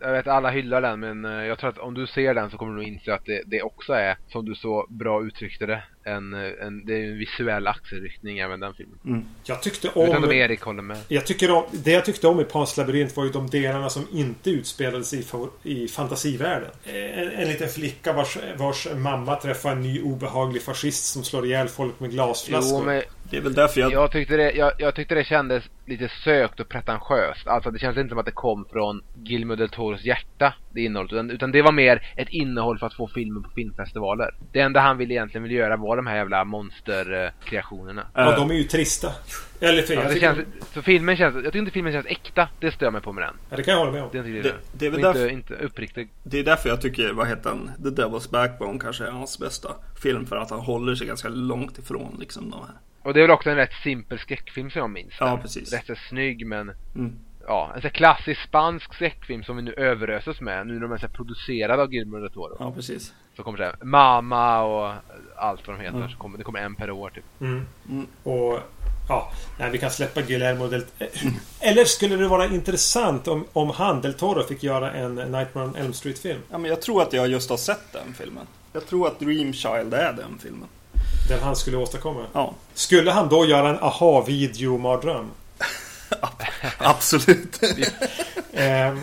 Speaker 2: Jag vet alla hyllar den men eh, jag tror att om du ser den så kommer du inse att det, det också är, som du så bra uttryckte det, en, en, det är en visuell axelryckning även den filmen. Mm.
Speaker 1: Jag tyckte om...
Speaker 2: Utan om Erik håller med.
Speaker 1: Jag tycker om, det jag tyckte om i Pans labyrint var ju de delarna som inte utspelades i, i fantasivärlden. En, en liten flicka vars, vars mamma träffar en ny obehaglig fascist som slår ihjäl folk med glasflaskor. Jo, men
Speaker 3: det är väl därför jag...
Speaker 2: Jag tyckte det, jag, jag tyckte det kändes lite sökt och pretentiöst. Alltså det känns inte som att det kom från Guillermo del Toros hjärta, det innehållet. Utan, utan det var mer ett innehåll för att få filmen på filmfestivaler. Det enda han ville egentligen ville göra var de här jävla monsterkreationerna.
Speaker 1: Ja, de är ju trista. Eller för,
Speaker 2: ja, det känns, så filmen känns, jag tycker inte filmen känns äkta. Det stör mig på med den.
Speaker 1: Ja, det kan jag hålla med om.
Speaker 2: Det, det, det, det är väl därför, inte, inte uppriktig.
Speaker 3: Det är därför jag tycker, vad heter den? The Devil's Backbone kanske är hans bästa film. För att han håller sig ganska långt ifrån liksom de här.
Speaker 2: Och det är väl också en rätt simpel skräckfilm som jag minns
Speaker 3: Ja, precis.
Speaker 2: Rätt så snygg men mm. Ja, en sån klassisk spansk skräckfilm som vi nu överöses med nu när de är så producerade av Guillermo del Toro.
Speaker 3: Ja, precis.
Speaker 2: Så kommer det Mama och allt vad de heter. Mm. Så kommer, det kommer en per år typ.
Speaker 1: Mm. Mm. Och ja, nej, vi kan släppa Guillermo del Eller skulle det vara intressant om, om han, del Toro, fick göra en Nightmare on Elm Street-film?
Speaker 3: Ja, men jag tror att jag just har sett den filmen. Jag tror att Dream Child är den filmen.
Speaker 1: Den han skulle åstadkomma?
Speaker 3: Ja.
Speaker 1: Skulle han då göra en aha-video-mardröm?
Speaker 3: Absolut.
Speaker 1: Ehm,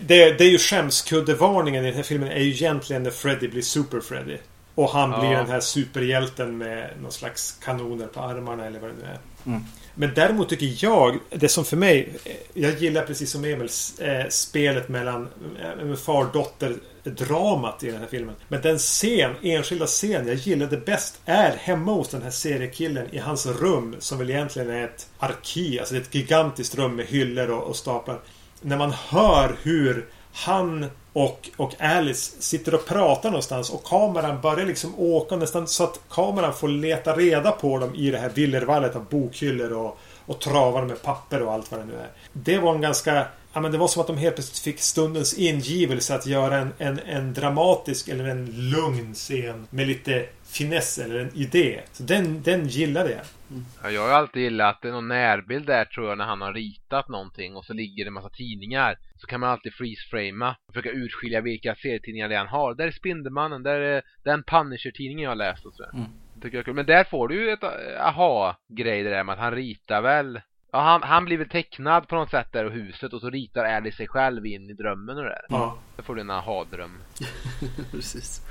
Speaker 1: det, det är ju skämskuddevarningen i den här filmen är ju egentligen när Freddy blir Super Freddy. Och han blir ja. den här superhjälten med någon slags kanoner på armarna eller vad det nu är. Mm. Men däremot tycker jag, det som för mig, jag gillar precis som Emil eh, spelet mellan eh, far-dotter dramat i den här filmen. Men den scen, enskilda scen jag gillade bäst är hemma hos den här seriekillen i hans rum som väl egentligen är ett arkiv. Alltså ett gigantiskt rum med hyllor och, och staplar. När man hör hur han och, och Alice sitter och pratar någonstans och kameran börjar liksom åka nästan så att kameran får leta reda på dem i det här villervallet av bokhyllor och, och travar med papper och allt vad det nu är. Det var en ganska Ja, men det var som att de helt plötsligt fick stundens ingivelse att göra en, en, en dramatisk eller en lugn scen med lite finess eller en idé. Så den, den gillade jag.
Speaker 2: Mm. Ja, jag har alltid gillat att det är någon närbild där tror jag när han har ritat någonting och så ligger det en massa tidningar. Så kan man alltid freeze-framea och försöka urskilja vilka serietidningar det är han har. Där är Spindelmannen, där är den Punisher-tidningen jag har läst och sådär. Mm. Tycker jag är kul. Men där får du ju ett aha-grej det där med att han ritar väl Ja, han, han blir väl tecknad på något sätt där i huset och så ritar Alice sig själv in i drömmen och det där.
Speaker 1: Ja.
Speaker 2: Då får du en aha-dröm.
Speaker 3: precis.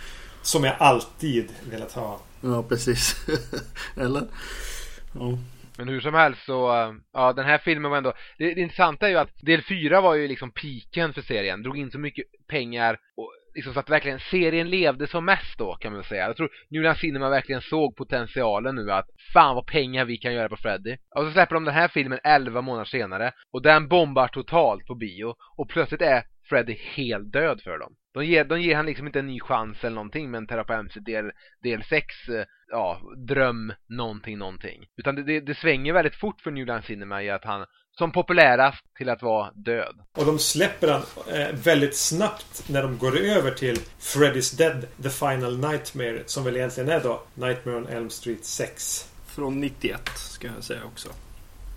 Speaker 1: Som jag alltid velat ha.
Speaker 3: Ja, precis. Eller?
Speaker 2: Ja. Men hur som helst så, ja den här filmen var ändå, det, det intressanta är ju att del 4 var ju liksom piken för serien, drog in så mycket pengar och liksom så att verkligen serien levde som mest då kan man säga. Jag tror New Cinema verkligen såg potentialen nu att fan vad pengar vi kan göra på Freddy. Och så släpper de den här filmen 11 månader senare och den bombar totalt på bio och plötsligt är Freddy helt död för dem. De ger, de ger han liksom inte en ny chans eller någonting med en Terra MC del, del 6, eh, ja, dröm, någonting, någonting. Utan det, det, det svänger väldigt fort för New Line Cinema i att han som populärast till att vara död.
Speaker 1: Och de släpper han eh, väldigt snabbt när de går över till Freddy's Dead, The Final Nightmare, som väl egentligen är då Nightmare on Elm Street 6.
Speaker 3: Från 91, ska jag säga också.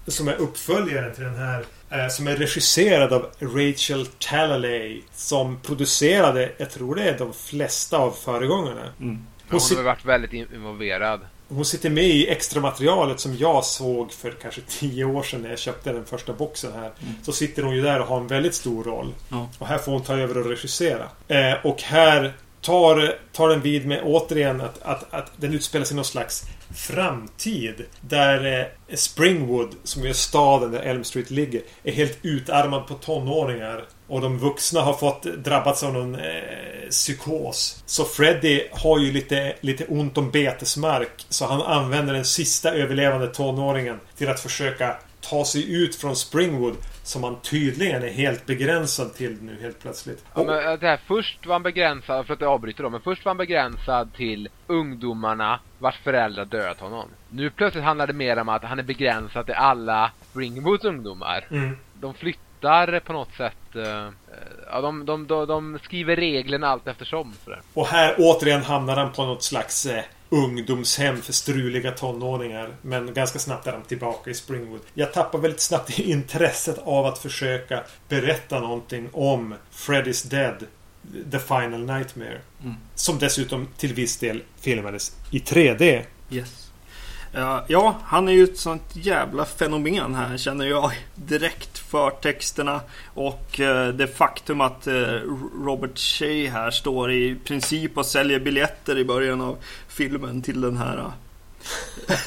Speaker 1: Som är uppföljaren till den här Eh, som är regisserad av Rachel Talalay. Som producerade, jag tror det är de flesta av föregångarna.
Speaker 2: Mm. Hon, hon har varit väldigt involverad.
Speaker 1: Hon sitter med i extra materialet som jag såg för kanske tio år sedan när jag köpte den första boxen här. Mm. Så sitter hon ju där och har en väldigt stor roll.
Speaker 3: Mm.
Speaker 1: Och här får hon ta över och regissera. Eh, och här tar, tar den vid med återigen att, att, att den utspelar sig i någon slags framtid. Där eh, Springwood, som är staden där Elm Street ligger, är helt utarmad på tonåringar. Och de vuxna har fått drabbats av någon eh, psykos. Så Freddy har ju lite, lite ont om betesmark. Så han använder den sista överlevande tonåringen till att försöka ta sig ut från Springwood som han tydligen är helt begränsad till nu helt plötsligt.
Speaker 2: Ja, men eh, det här, först var han begränsad, för att jag avbryter då, men först var han begränsad till ungdomarna vars föräldrar dödat honom. Nu plötsligt handlar det mer om att han är begränsad till alla Springwoods ungdomar. Mm. De flyttar på något sätt uh, Ja, de, de, de, de, skriver reglerna allt eftersom. Sådär.
Speaker 1: Och här återigen hamnar han på något slags eh, ungdomshem för struliga tonåringar. Men ganska snabbt är han tillbaka i Springwood. Jag tappar väldigt snabbt intresset av att försöka berätta någonting om Freddy's Dead. The Final Nightmare. Mm. Som dessutom till viss del filmades i 3D.
Speaker 3: Yes. Uh, ja, han är ju ett sånt jävla fenomen här känner jag direkt för texterna och uh, det faktum att uh, Robert Shea här står i princip och säljer biljetter i början av filmen till den här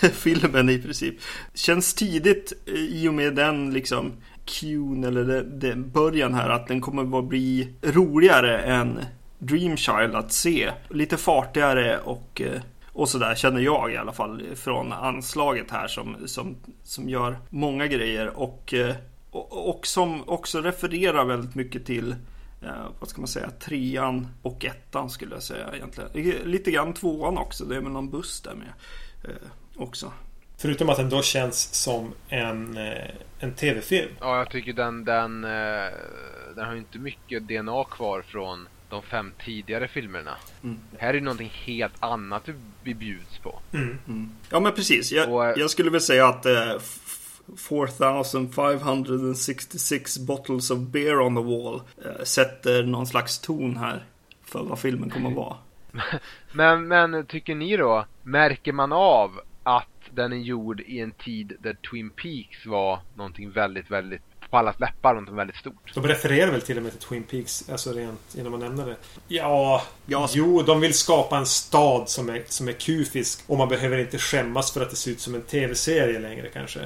Speaker 3: filmen i princip. Känns tidigt i och med den liksom cuen eller den början här att den kommer att bli roligare än Dreamchild att se. Lite fartigare och och sådär känner jag i alla fall från anslaget här som, som, som gör många grejer och, eh, och, och som också refererar väldigt mycket till eh, vad ska man säga, trean och ettan skulle jag säga egentligen. Lite grann tvåan också, det är väl någon buss där med eh, också.
Speaker 1: Förutom att den då känns som en, en tv-film.
Speaker 2: Ja, jag tycker den, den, den har inte mycket DNA kvar från de fem tidigare filmerna. Mm. Här är det någonting helt annat vi bjuds på.
Speaker 3: Mm. Mm. Ja men precis. Jag, Och, jag, skulle väl säga att eh, 4566 bottles of beer on the wall eh, sätter någon slags ton här för vad filmen kommer att vara.
Speaker 2: men, men tycker ni då, märker man av att den är gjord i en tid där Twin Peaks var någonting väldigt, väldigt på allas läppar något väldigt stort.
Speaker 1: De refererar väl till och med till Twin Peaks, alltså rent genom att nämna det. Ja, ja, jo, de vill skapa en stad som är, som är kufisk och man behöver inte skämmas för att det ser ut som en tv-serie längre kanske.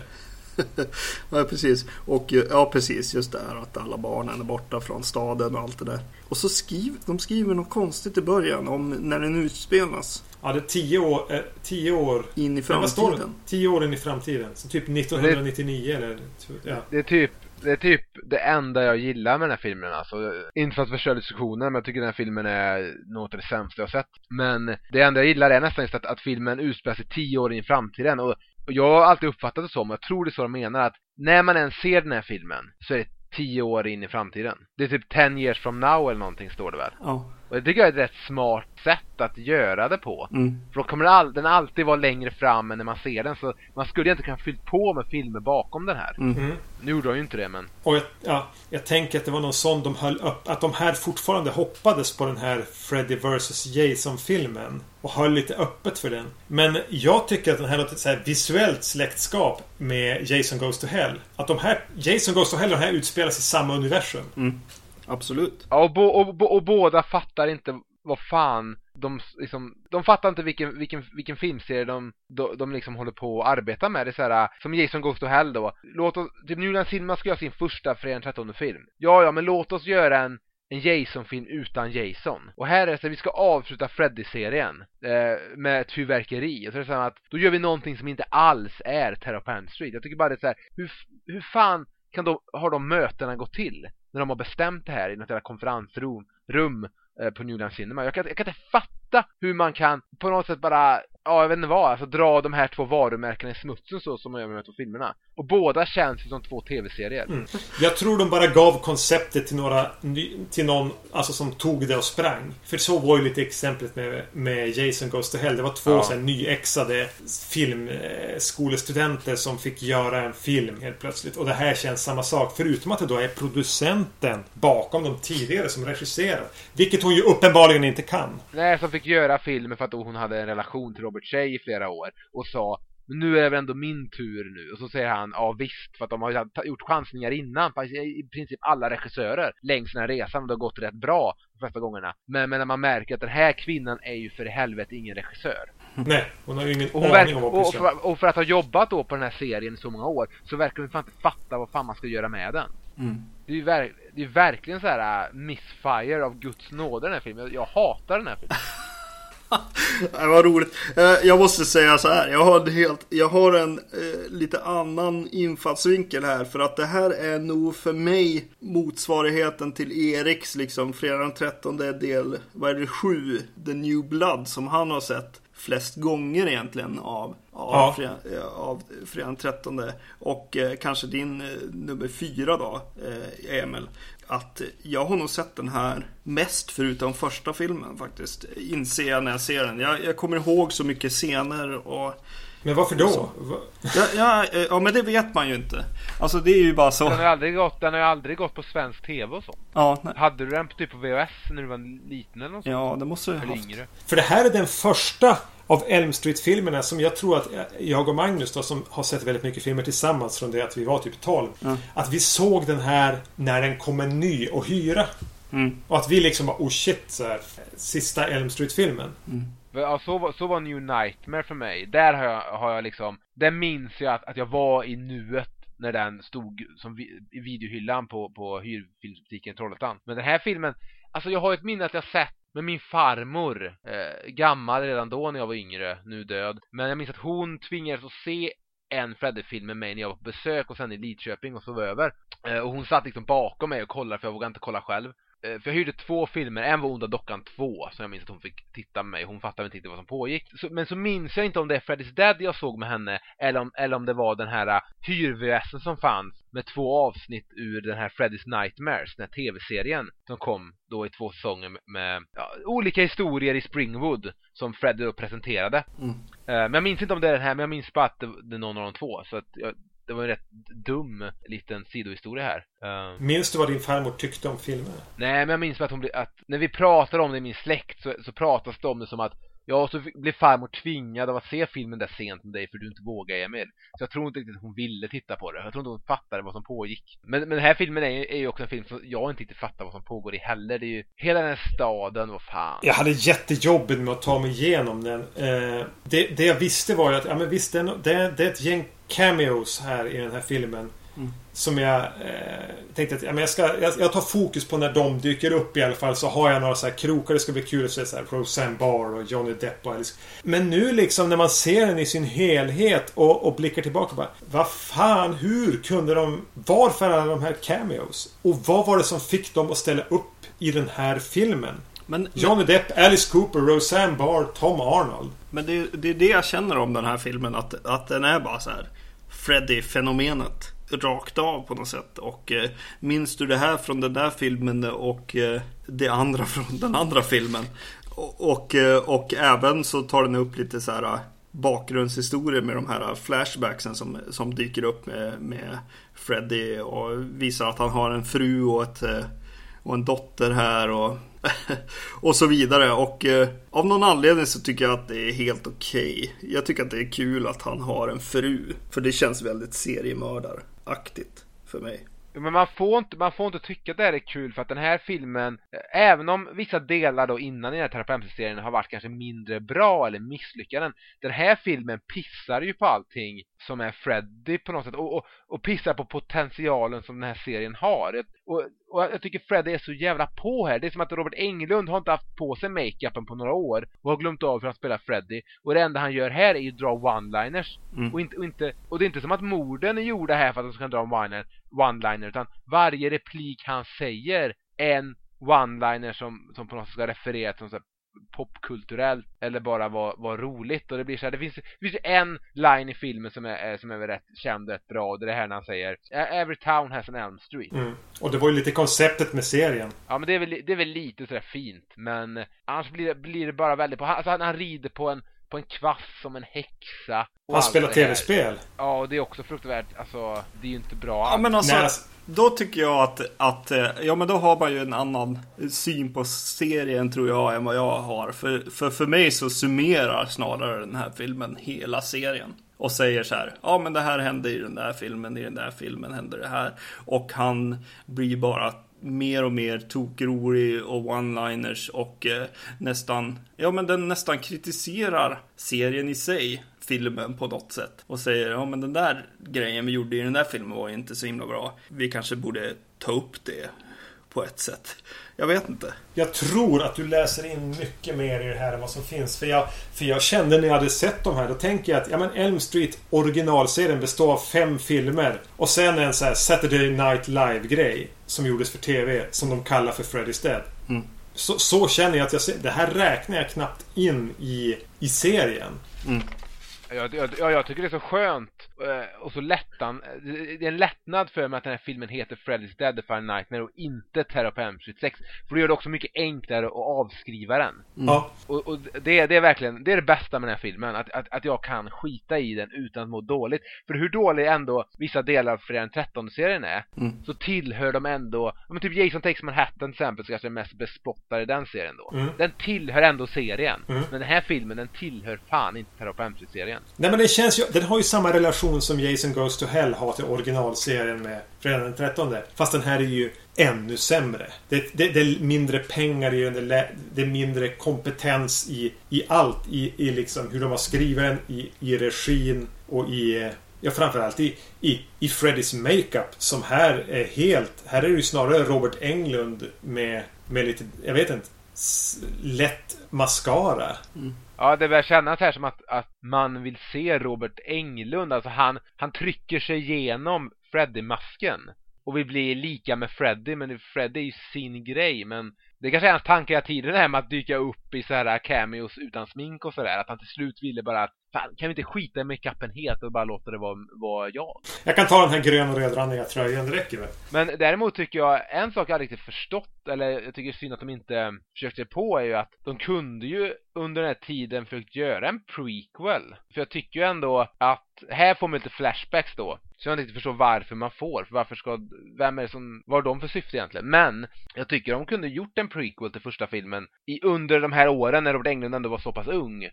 Speaker 3: ja, precis. Och ja, precis. Just det här att alla barnen är borta från staden och allt det där. Och så skriver de skriver något konstigt i början om när den utspelas.
Speaker 1: Ja, det är tio år, eh, tio år
Speaker 3: in i framtiden.
Speaker 1: Tio år in i framtiden. Så typ 1999 det, eller...
Speaker 2: Ja. Det är typ det är typ det enda jag gillar med den här filmen alltså. Inte för att förstöra diskussionen men jag tycker den här filmen är något av det sämsta jag sett. Men det enda jag gillar är nästan just att, att filmen utspelar sig tio år in i framtiden och, och jag har alltid uppfattat det som, och jag tror det är så de menar, att när man än ser den här filmen så är det tio år in i framtiden. Det är typ 10 years from now eller någonting står det väl? Ja. Och det tycker jag är ett rätt smart sätt att göra det på. Mm. För då kommer den, all, den alltid vara längre fram än när man ser den. Så man skulle inte kunna fyllt på med filmer bakom den här. Mm. mm. Nu gjorde de ju inte det men...
Speaker 1: Och jag, ja, jag tänker att det var någon sån de höll upp. Att de här fortfarande hoppades på den här Freddy vs Jason-filmen. Och höll lite öppet för den. Men jag tycker att den här har ett så här visuellt släktskap med Jason Goes to Hell. Att de här Jason Goes to Hell och den här utspelas i samma universum. Mm.
Speaker 3: Absolut.
Speaker 2: Ja, och, bo, och, och, båda fattar inte vad fan de liksom, de fattar inte vilken, vilken, vilken filmserie de, de, de liksom håller på att arbeta med. Det är så här, äh, som Jason Goes to Hell då. Låt oss, typ nu när Cinema ska göra sin första fredag 13 film. Ja, ja, men låt oss göra en en Jason-film utan Jason. Och här är det så att vi ska avsluta Freddy-serien eh, med ett fyrverkeri. Och så är det så att då gör vi någonting som inte alls är Terror på Elm Street. Jag tycker bara det är så här, hur, hur fan kan då, har de mötena gått till? när de har bestämt det här i något jävla konferensrum rum, på New Line Cinema. Jag kan, jag kan inte fatta hur man kan på något sätt bara ja, jag vet inte vad, alltså dra de här två varumärkena i smutsen så som man gör med de två filmerna. Och båda känns som två tv-serier. Mm.
Speaker 1: Jag tror de bara gav konceptet till några, till någon, alltså som tog det och sprang. För så var ju lite exemplet med, med Jason Goes to Hell. Det var två ja. så här, nyexade filmskolestudenter som fick göra en film helt plötsligt. Och det här känns samma sak. Förutom att det då är producenten bakom de tidigare som regisserar. Vilket hon ju uppenbarligen inte kan.
Speaker 2: Nej, som fick göra filmen för att hon hade en relation till Robert Shea i flera år och sa men nu är det väl ändå min tur nu. Och så säger han, ja visst, för att de har gjort chansningar innan. I princip alla regissörer längs den här resan och det har gått rätt bra de flesta gångerna. Men, men när man märker att den här kvinnan är ju för i helvete ingen regissör.
Speaker 1: Nej, hon har ju ingen och aning om vad
Speaker 2: och för, och för att ha jobbat då på den här serien i så många år så verkar hon fan inte fatta vad fan man ska göra med den. Mm. Det är ju ver det är verkligen så här uh, missfire av Guds nåde den här filmen. Jag, jag hatar den här filmen.
Speaker 3: det var roligt. Eh, jag måste säga så här. Jag har, en helt, jag har en eh, lite annan infallsvinkel här. För att det här är nog för mig motsvarigheten till Eriks liksom fredag den 13 del, vad är det, 7, The New Blood som han har sett flest gånger egentligen av, av, ja. fredag, av fredag den 13. Och eh, kanske din eh, nummer fyra då, eh, Emil att jag har nog sett den här mest förutom första filmen faktiskt. Inser jag när jag ser den. Jag, jag kommer ihåg så mycket scener och
Speaker 1: men varför då?
Speaker 3: Ja, ja, eh, ja, men det vet man ju inte. Alltså det är ju bara så.
Speaker 2: Den har ju aldrig gått, den har aldrig gått på svensk tv och så.
Speaker 3: Ja, nej.
Speaker 2: Hade du den på typ på VHS när du var liten eller något sånt?
Speaker 3: Ja, det måste du
Speaker 2: ha haft. Yngre.
Speaker 1: För det här är den första av Elm Street-filmerna som jag tror att jag och Magnus då, som har sett väldigt mycket filmer tillsammans från det att vi var typ 12. Mm. Att vi såg den här när den kom en ny och hyra. Mm. Och att vi liksom bara oh shit, så här, sista Elm Street-filmen.
Speaker 2: Mm. Ja, så, var, så var New Nightmare för mig. Där har jag, har jag liksom, där minns jag att, att jag var i nuet när den stod som vi, i videohyllan på, på hyrfilmsbutiken Trollhättan. Men den här filmen, alltså jag har ett minne att jag sett men min farmor, eh, gammal redan då när jag var yngre, nu död. Men jag minns att hon tvingades att se en Freddy-film med mig när jag var på besök och sen i Lidköping och sov över. Eh, och hon satt liksom bakom mig och kollade för jag vågade inte kolla själv. Eh, för jag hyrde två filmer, en var Onda Dockan 2 som jag minns att hon fick titta med mig. Hon fattade inte riktigt vad som pågick. Så, men så minns jag inte om det är Freddy's Dead jag såg med henne eller om, eller om det var den här uh, hyr som fanns med två avsnitt ur den här Freddy's Nightmares, den här tv-serien som kom då i två säsonger med, med ja, olika historier i Springwood som Freddy då presenterade. Mm. Uh, men jag minns inte om det är den här, men jag minns bara att det, det är någon av de två. Så att jag, det var en rätt dum liten sidohistoria här.
Speaker 1: Uh, minns du vad din farmor tyckte om filmen?
Speaker 2: Nej, men jag minns att hon blev, att när vi pratar om det i min släkt så, så pratas det om det som att Ja, så blev farmor tvingad av att se filmen där sent med dig för du inte vågade Emil. Så jag tror inte riktigt att hon ville titta på det. Jag tror inte hon fattade vad som pågick. Men, men den här filmen är, är ju också en film som jag inte riktigt fattar vad som pågår i heller. Det är ju hela den här staden, vad fan.
Speaker 1: Jag hade jättejobbigt med att ta mig igenom den. Eh, det, det jag visste var ju att, ja men visst, det, det, det är ett gäng cameos här i den här filmen. Mm. Som jag eh, tänkte att ja, men jag, ska, jag, jag, tar fokus på när de dyker upp i alla fall. Så har jag några så här krokar. Det ska bli kul att se så här Roseanne Barr och Johnny Depp och Alice. Men nu liksom när man ser den i sin helhet och, och blickar tillbaka bara. Vad fan, hur kunde de... Varför alla de här cameos? Och vad var det som fick dem att ställa upp i den här filmen? Men, Johnny Depp, Alice Cooper, Roseanne Barr, Tom Arnold.
Speaker 3: Men det, det är det jag känner om den här filmen. Att, att den är bara så här Freddy-fenomenet rakt av på något sätt. Och eh, minns du det här från den där filmen och eh, det andra från den andra filmen? Och, och, eh, och även så tar den upp lite så här eh, bakgrundshistorier med de här eh, flashbacksen som, som dyker upp med, med Freddy och visar att han har en fru och, ett, och en dotter här och och så vidare. Och eh, av någon anledning så tycker jag att det är helt okej. Okay. Jag tycker att det är kul att han har en fru. För det känns väldigt seriemördaraktigt för mig.
Speaker 2: Men man får, inte, man får inte tycka att det här är kul för att den här filmen, även om vissa delar då innan i den här terapeutserien har varit kanske mindre bra eller misslyckade, den här filmen pissar ju på allting som är Freddy på något sätt och, och, och pissar på potentialen som den här serien har. Och, och jag tycker Freddy är så jävla på här. Det är som att Robert Englund har inte haft på sig makeupen på några år och har glömt av hur han spelar Freddy. Och det enda han gör här är ju dra one-liners. Mm. Och, inte, och, inte, och det är inte som att morden är gjorda här för att de ska dra one-liner, utan varje replik han säger är en one-liner som, som på något sätt ska referera till som popkulturellt eller bara var, var roligt och det blir så här, det finns, det finns en line i filmen som är, som är rätt känd rätt bra och det är det här när han säger Every town has an Elm Street. Mm.
Speaker 1: Och det var ju lite konceptet med serien.
Speaker 2: Ja men det är väl, det är väl lite sådär fint men annars blir det, blir det bara väldigt på, alltså han, han rider på en på en kvass som en häxa.
Speaker 1: Han spelar tv-spel.
Speaker 2: Ja, och det är också fruktansvärt. Alltså, det är ju inte bra.
Speaker 3: Ja, men alltså, Nej. då tycker jag att, att, eh, ja men då har man ju en annan syn på serien tror jag än vad jag har. För, för, för mig så summerar snarare den här filmen hela serien. Och säger så här, ja men det här hände i den där filmen, i den där filmen hände det här. Och han blir bara mer och mer tokrolig och one-liners och eh, nästan, ja men den nästan kritiserar serien i sig, filmen på något sätt. Och säger, ja men den där grejen vi gjorde i den där filmen var inte så himla bra. Vi kanske borde ta upp det på ett sätt. Jag vet inte.
Speaker 1: Jag tror att du läser in mycket mer i det här än vad som finns. För jag, för jag kände när jag hade sett de här, då tänker jag att ja, men Elm Street originalserien består av fem filmer. Och sen en så här Saturday Night Live-grej. Som gjordes för TV. Som de kallar för Freddy's Dead. Mm. Så, så, känner jag att jag ser, det här räknar jag knappt in i, i serien. Mm.
Speaker 2: Jag, jag, jag, tycker det är så skönt eh, och så lättan. Det är en lättnad för mig att den här filmen heter Freddy's Dead The Final Nightmare och inte Terror på Elm Street 6. För det gör det också mycket enklare att avskriva den. Mm. Ja. Och, och det, det, är verkligen, det är det bästa med den här filmen. Att, att, att jag kan skita i den utan att må dåligt. För hur dålig ändå vissa delar av Fredag den 13 serien är. Mm. Så tillhör de ändå, men typ Jason Takes Manhattan till exempel, så kanske den mest bespottade i den serien då. Mm. Den tillhör ändå serien. Mm. Men den här filmen, den tillhör fan inte Terror på Elm Street serien.
Speaker 1: Nej men det känns ju... Den har ju samma relation som Jason Goes to Hell har till originalserien med Fredag den 13. Fast den här är ju ännu sämre. Det, det, det är mindre pengar i den. Det är mindre kompetens i, i allt. I, I liksom hur de har skrivit den. I, i regin och i... Ja, framförallt i, i, i Freddys makeup som här är helt... Här är det ju snarare Robert Englund med, med lite, jag vet inte, lätt mascara. Mm.
Speaker 2: Ja, det börjar kännas här som att, att man vill se Robert Englund. Alltså han, han trycker sig igenom Freddy-masken. Och vill bli lika med Freddy, men Freddy är ju sin grej. Men det kanske är hans tankar hela tiden det här med att dyka upp i så här cameos utan smink och sådär. Att han till slut ville bara att fan, kan vi inte skita i makeupen helt och bara låta det vara, vara jag?
Speaker 1: Jag kan ta den här grön och rödrandiga tröjan, det räcker väl?
Speaker 2: Men däremot tycker jag, en sak jag har riktigt förstått, eller jag tycker synd att de inte försökte på, är ju att de kunde ju under den här tiden försökt göra en prequel. För jag tycker ju ändå att här får man lite flashbacks då. Så jag inte riktigt förstår varför man får. För varför ska, vem är det som, vad har de för syfte egentligen? Men, jag tycker de kunde gjort en prequel till första filmen i, under de här åren när Robert Englund ändå var så pass ung.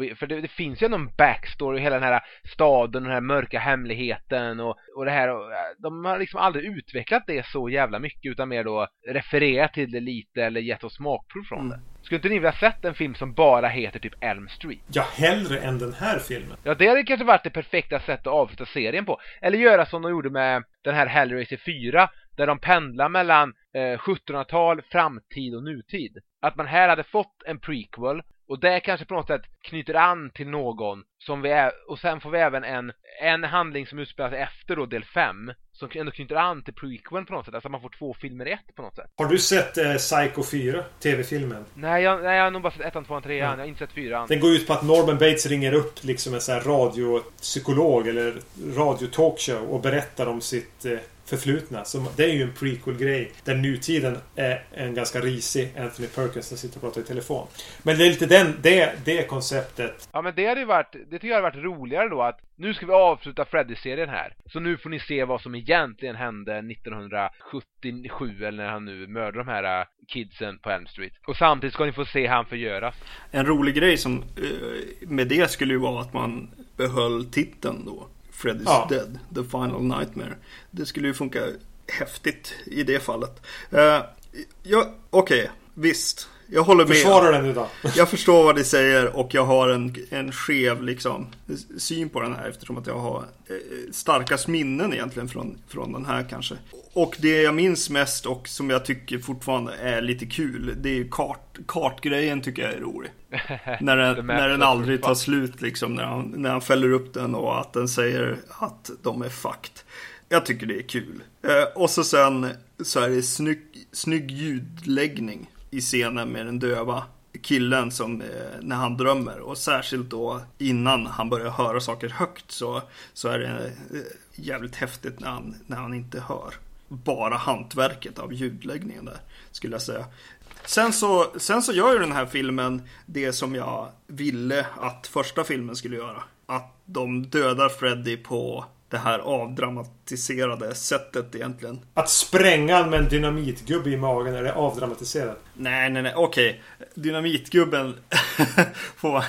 Speaker 2: Vi, för det, det, finns ju någon backstory, hela den här staden, den här mörka hemligheten och, och det här. Och, de har liksom aldrig utvecklat det så jävla mycket utan mer då refererat till det lite eller gett oss smakprov från mm. det. Skulle inte ni vilja sett en film som bara heter typ Elm Street?
Speaker 1: Ja, hellre än den här filmen.
Speaker 2: Ja, det hade kanske varit det perfekta sättet att avsluta serien på. Eller göra som de gjorde med den här Hellraiser 4, där de pendlar mellan eh, 1700-tal, framtid och nutid. Att man här hade fått en prequel och det kanske på något sätt knyter an till någon som vi är, och sen får vi även en, en handling som utspelar sig efter då del 5 som ändå knyter an till prequeln på något sätt. Alltså man får två filmer i ett på något sätt.
Speaker 1: Har du sett eh, Psycho 4? TV-filmen?
Speaker 2: Nej jag, nej, jag har nog bara sett ettan, tvåan, trean. Jag har inte sett fyran.
Speaker 1: Den går ut på att Norman Bates ringer upp liksom en sån här radiopsykolog eller radiotalkshow och berättar om sitt eh, förflutna. Så det är ju en prequel-grej. Där nutiden är en ganska risig Anthony Perkins som sitter och pratar i telefon. Men det är lite den, det, det konceptet.
Speaker 2: Ja men det hade ju varit, det tycker jag hade varit roligare då att nu ska vi avsluta Freddy-serien här. Så nu får ni se vad som egentligen hände 1977 eller när han nu mördade de här äh, kidsen på Elm Street. Och samtidigt ska ni få se han förgöras.
Speaker 3: En rolig grej som eh, med det skulle ju vara att man behöll titeln då. Freddy's ja. Dead, The Final Nightmare. Det skulle ju funka häftigt i det fallet. Uh, ja, okej, okay, visst. Jag håller med.
Speaker 1: Försvara den idag.
Speaker 3: jag förstår vad ni säger och jag har en, en skev liksom, syn på den här eftersom att jag har eh, starkast minnen egentligen från, från den här kanske. Och det jag minns mest och som jag tycker fortfarande är lite kul, det är ju kart, kartgrejen tycker jag är rolig. när den, när den aldrig tar slut liksom, när han, när han fäller upp den och att den säger att de är fucked. Jag tycker det är kul. Eh, och så sen så är det snygg, snygg ljudläggning i scenen med den döva killen som eh, när han drömmer och särskilt då innan han börjar höra saker högt så, så är det eh, jävligt häftigt när han, när han inte hör. Bara hantverket av ljudläggningen där skulle jag säga. Sen så, sen så gör ju den här filmen det som jag ville att första filmen skulle göra. Att de dödar Freddy på det här avdramatiserade sättet egentligen.
Speaker 1: Att spränga med en dynamitgubbe i magen, är det avdramatiserat?
Speaker 3: Nej, nej, nej, okej. Dynamitgubben får,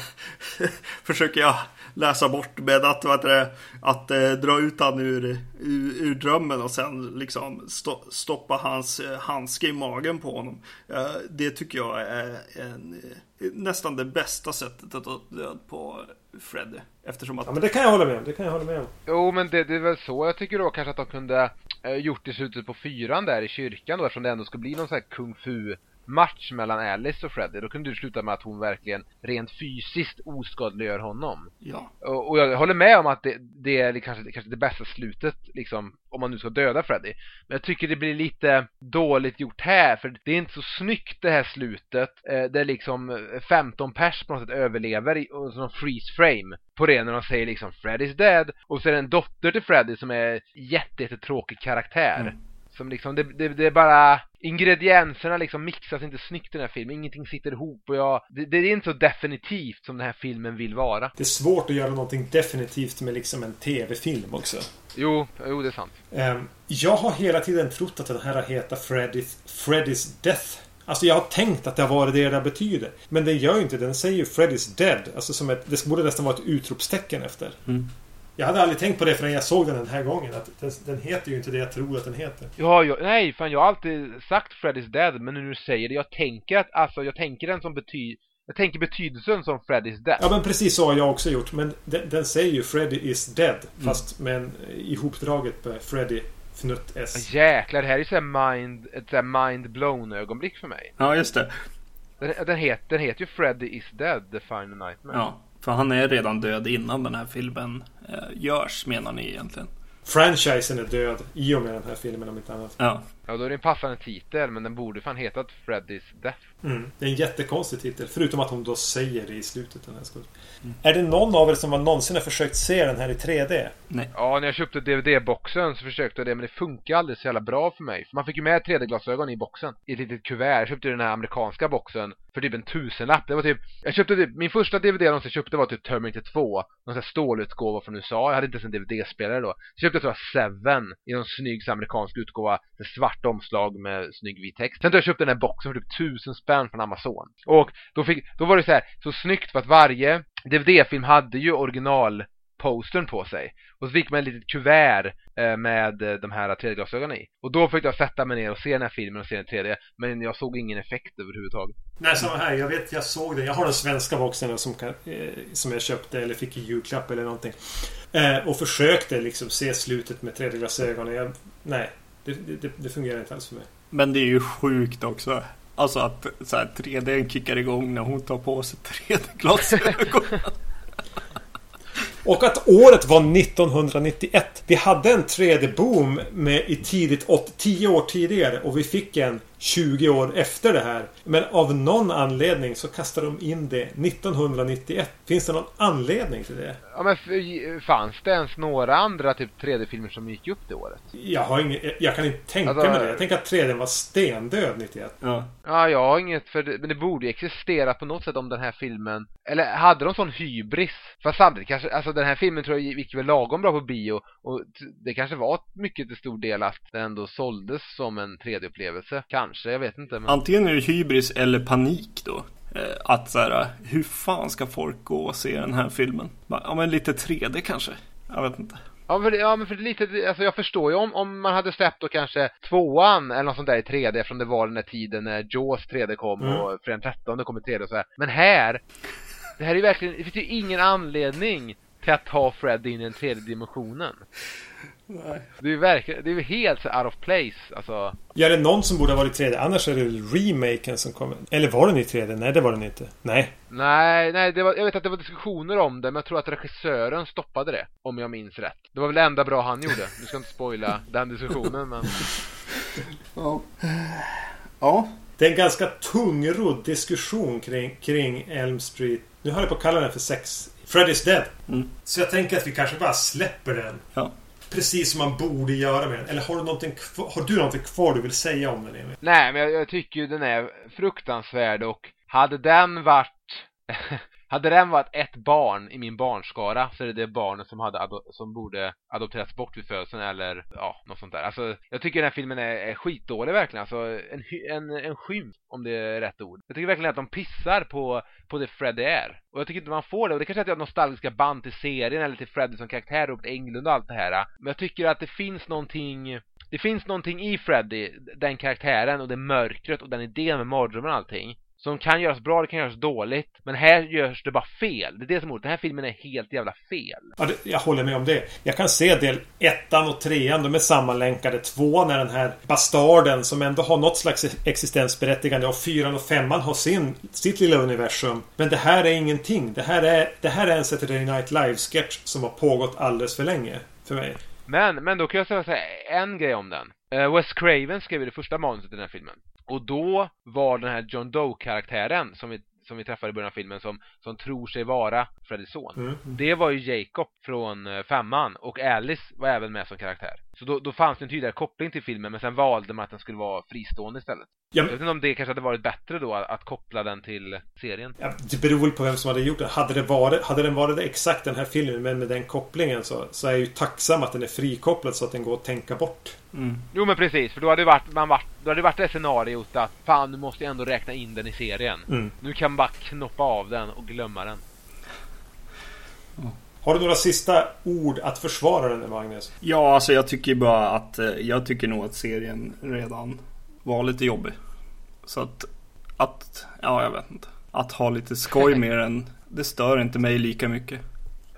Speaker 3: försöker jag läsa bort med att, vad det, att eh, dra ut han ur, ur, ur, drömmen och sen liksom sto, stoppa hans eh, handske i magen på honom. Eh, det tycker jag är en, eh, nästan det bästa sättet att ta död på Freddy. Eftersom att...
Speaker 1: Ja men det kan jag hålla med om. Det kan jag hålla med om.
Speaker 2: Jo men det, det är väl så jag tycker då kanske att de kunde eh, gjort i slutet på fyran där i kyrkan då eftersom det ändå ska bli någon sån här kung fu match mellan Alice och Freddy, då kunde du sluta med att hon verkligen rent fysiskt oskadliggör honom.
Speaker 3: Ja.
Speaker 2: Och, och jag håller med om att det, det är kanske, kanske det bästa slutet, liksom, om man nu ska döda Freddy. Men jag tycker det blir lite dåligt gjort här, för det är inte så snyggt det här slutet, eh, där liksom 15 pers på något sätt överlever i sån freeze frame på det när de säger liksom Freddy's dead, och så är det en dotter till Freddy som är jättetråkig karaktär. Mm. Som liksom, det, det, det, är bara ingredienserna liksom mixas inte snyggt i den här filmen. Ingenting sitter ihop och jag, det, det, är inte så definitivt som den här filmen vill vara.
Speaker 1: Det är svårt att göra någonting definitivt med liksom en tv-film också.
Speaker 2: Jo, jo det är sant.
Speaker 1: Um, jag har hela tiden trott att den här heter Freddy's, Freddy's Death. Alltså jag har tänkt att det har varit det det betyder. Men det gör ju inte Den säger ju Freddy's Dead. Alltså som ett, det borde nästan vara ett utropstecken efter. Mm. Jag hade aldrig tänkt på det förrän jag såg den den här gången. Att den, den heter ju inte det jag tror att den heter.
Speaker 2: Ja, jag, nej, fan jag har alltid sagt Freddy's Dead. Men nu du säger det, jag tänker att, alltså jag tänker den som betyder jag tänker betydelsen som Freddy's Dead.
Speaker 1: Ja men precis så har jag också gjort. Men den, den säger ju Freddy is dead. Mm. Fast med en ihopdraget med Freddy fnutt S.
Speaker 2: Jäklar, det här är ju mind, ett såhär mind blown ögonblick för mig.
Speaker 3: Ja, just det.
Speaker 2: Den, den, het, den heter ju Freddy is dead, The Final Nightmare.
Speaker 3: Ja. För han är redan död innan den här filmen eh, görs menar ni egentligen?
Speaker 1: Franchisen är död i och med den här filmen om inte annat.
Speaker 3: Ja.
Speaker 2: Ja, då är det en passande titel, men den borde fan hetat Freddy's Death.
Speaker 1: Mm. Det är en jättekonstig titel, förutom att hon då säger det i slutet. Den här mm. Är det någon av er som har någonsin har försökt se den här i 3D?
Speaker 2: Nej. Ja, när jag köpte DVD-boxen så försökte jag det, men det funkar aldrig så jävla bra för mig. För man fick ju med 3D-glasögon i boxen. I ett litet kuvert. Jag köpte den här amerikanska boxen för typ en tusenlapp. Det var typ, jag köpte typ, min första DVD jag någonsin köpte var typ Terminator 2. Någon sån här stålutgåva från USA. Jag hade inte ens en DVD-spelare då. Så köpte jag tror jag Seven i någon snygg amerikansk utgåva. Svart omslag med snygg vit text. Sen då jag köpte den här boxen för typ tusen spänn från Amazon. Och då fick, då var det så här, så snyggt för att varje DVD-film hade ju original postern på sig. Och så fick man ett litet kuvert eh, med eh, de här 3D-glasögonen i. Och då fick jag sätta mig ner och se den här filmen och se den 3D. Men jag såg ingen effekt överhuvudtaget.
Speaker 1: Nej, samma här. Jag vet, jag såg den. Jag har den svenska boxen som, kan, eh, som jag köpte eller fick i julklapp eller någonting. Eh, och försökte liksom se slutet med 3D-glasögonen. Nej, det, det, det fungerar inte alls för mig.
Speaker 3: Men det är ju sjukt också. Alltså att så här, 3D kickar igång när hon tar på sig 3D-glasögon.
Speaker 1: Och att året var 1991. Vi hade en 3D-boom med i tidigt 10 år tidigare och vi fick en 20 år efter det här. Men av någon anledning så kastar de in det 1991. Finns det någon anledning till det?
Speaker 2: Ja men fanns det ens några andra typ 3D-filmer som gick upp det året?
Speaker 1: Jag har inget, jag kan inte tänka alltså, mig det. Jag tänker att 3D var stendöd 91.
Speaker 2: Ja. Ja, jag har inget för det, men det borde ju existera på något sätt om den här filmen. Eller hade de sån hybris? Fast samtidigt kanske, alltså den här filmen tror jag gick väl lagom bra på bio och det kanske var mycket till stor del att den ändå såldes som en 3D-upplevelse. Kanske, jag vet inte. Men...
Speaker 3: Antingen är det hybris eller panik då. Eh, att så här, hur fan ska folk gå och se den här filmen? Ja men lite 3D kanske? Jag vet inte.
Speaker 2: Ja men, ja, men för lite, alltså jag förstår ju om, om man hade släppt då kanske tvåan eller något sånt där i 3D eftersom det var den där tiden när Jaws 3D kom mm. och Fredag 13 kom i 3D och så här. Men här, det här är ju verkligen, det finns ju ingen anledning till att ta Fred in i den tredje dimensionen. Nej. Det är verkligen, det är helt out of place alltså.
Speaker 1: Ja, det är någon som borde ha varit i 3D. Annars är det remaken som kommer. Eller var den i 3D? Nej, det var den inte. Nej.
Speaker 2: Nej, nej, det var, jag vet att det var diskussioner om det, men jag tror att regissören stoppade det. Om jag minns rätt. Det var väl det enda bra han gjorde. Du ska inte spoila den diskussionen, men...
Speaker 3: Ja. Ja.
Speaker 1: Det är en ganska tungrodd diskussion kring, kring Elm Street. Nu har jag på att kalla den för sex. Freddy's Dead. Mm. Så jag tänker att vi kanske bara släpper den.
Speaker 3: Ja
Speaker 1: precis som man borde göra med den? Eller har du någonting kvar, har du någonting kvar du vill säga om den Emil?
Speaker 2: Nej, men jag, jag tycker ju den är fruktansvärd och hade den varit Hade den varit ett barn i min barnskara så är det det barnet som, hade som borde adopterats bort vid födseln eller ja, något sånt där. Alltså, jag tycker den här filmen är, är skitdålig verkligen. Alltså, en, en, en skymf om det är rätt ord. Jag tycker verkligen att de pissar på, på det Freddy är. Och jag tycker inte man får det. Och det kanske är att jag har nostalgiska band till serien eller till Freddy som karaktär Robert Englund och allt det här. Men jag tycker att det finns någonting det finns någonting i Freddy, den karaktären och det mörkret och den idén med mardrömmen och allting som kan göras bra, det kan göras dåligt. Men här görs det bara fel. Det är det som är Den här filmen är helt jävla fel.
Speaker 1: Ja, det, jag håller med om det. Jag kan se del ettan och trean, de är sammanlänkade. Tvåan är den här bastarden som ändå har något slags existensberättigande. Och fyran och femman har sin, sitt lilla universum. Men det här är ingenting. Det här är, det här är en Saturday Night Live-sketch som har pågått alldeles för länge. För mig.
Speaker 2: Men, men då kan jag säga en grej om den. Uh, Wes Craven skrev det första manuset i den här filmen. Och då var den här John Doe-karaktären som vi som vi träffade i början av filmen som, som tror sig vara Freddys son. Mm. Det var ju Jacob från eh, femman och Alice var även med som karaktär. Så då, då fanns det en tydligare koppling till filmen men sen valde man att den skulle vara fristående istället. Ja. Jag vet inte om det kanske hade varit bättre då att, att koppla den till serien.
Speaker 1: Ja, det beror väl på vem som hade gjort det. Hade, det varit, hade den varit exakt den här filmen men med den kopplingen så, så är jag ju tacksam att den är frikopplad så att den går att tänka bort.
Speaker 2: Mm. Jo men precis, för då hade det varit, man varit, då hade det varit det scenariot att fan nu måste jag ändå räkna in den i serien. Mm. Nu kan man bara knoppa av den och glömma den.
Speaker 1: Har du några sista ord att försvara den Magnus?
Speaker 3: Ja, alltså jag tycker bara att eh, jag tycker nog att serien redan var lite jobbig. Så att, att, ja jag vet inte. Att ha lite skoj med den, det stör inte mig lika mycket.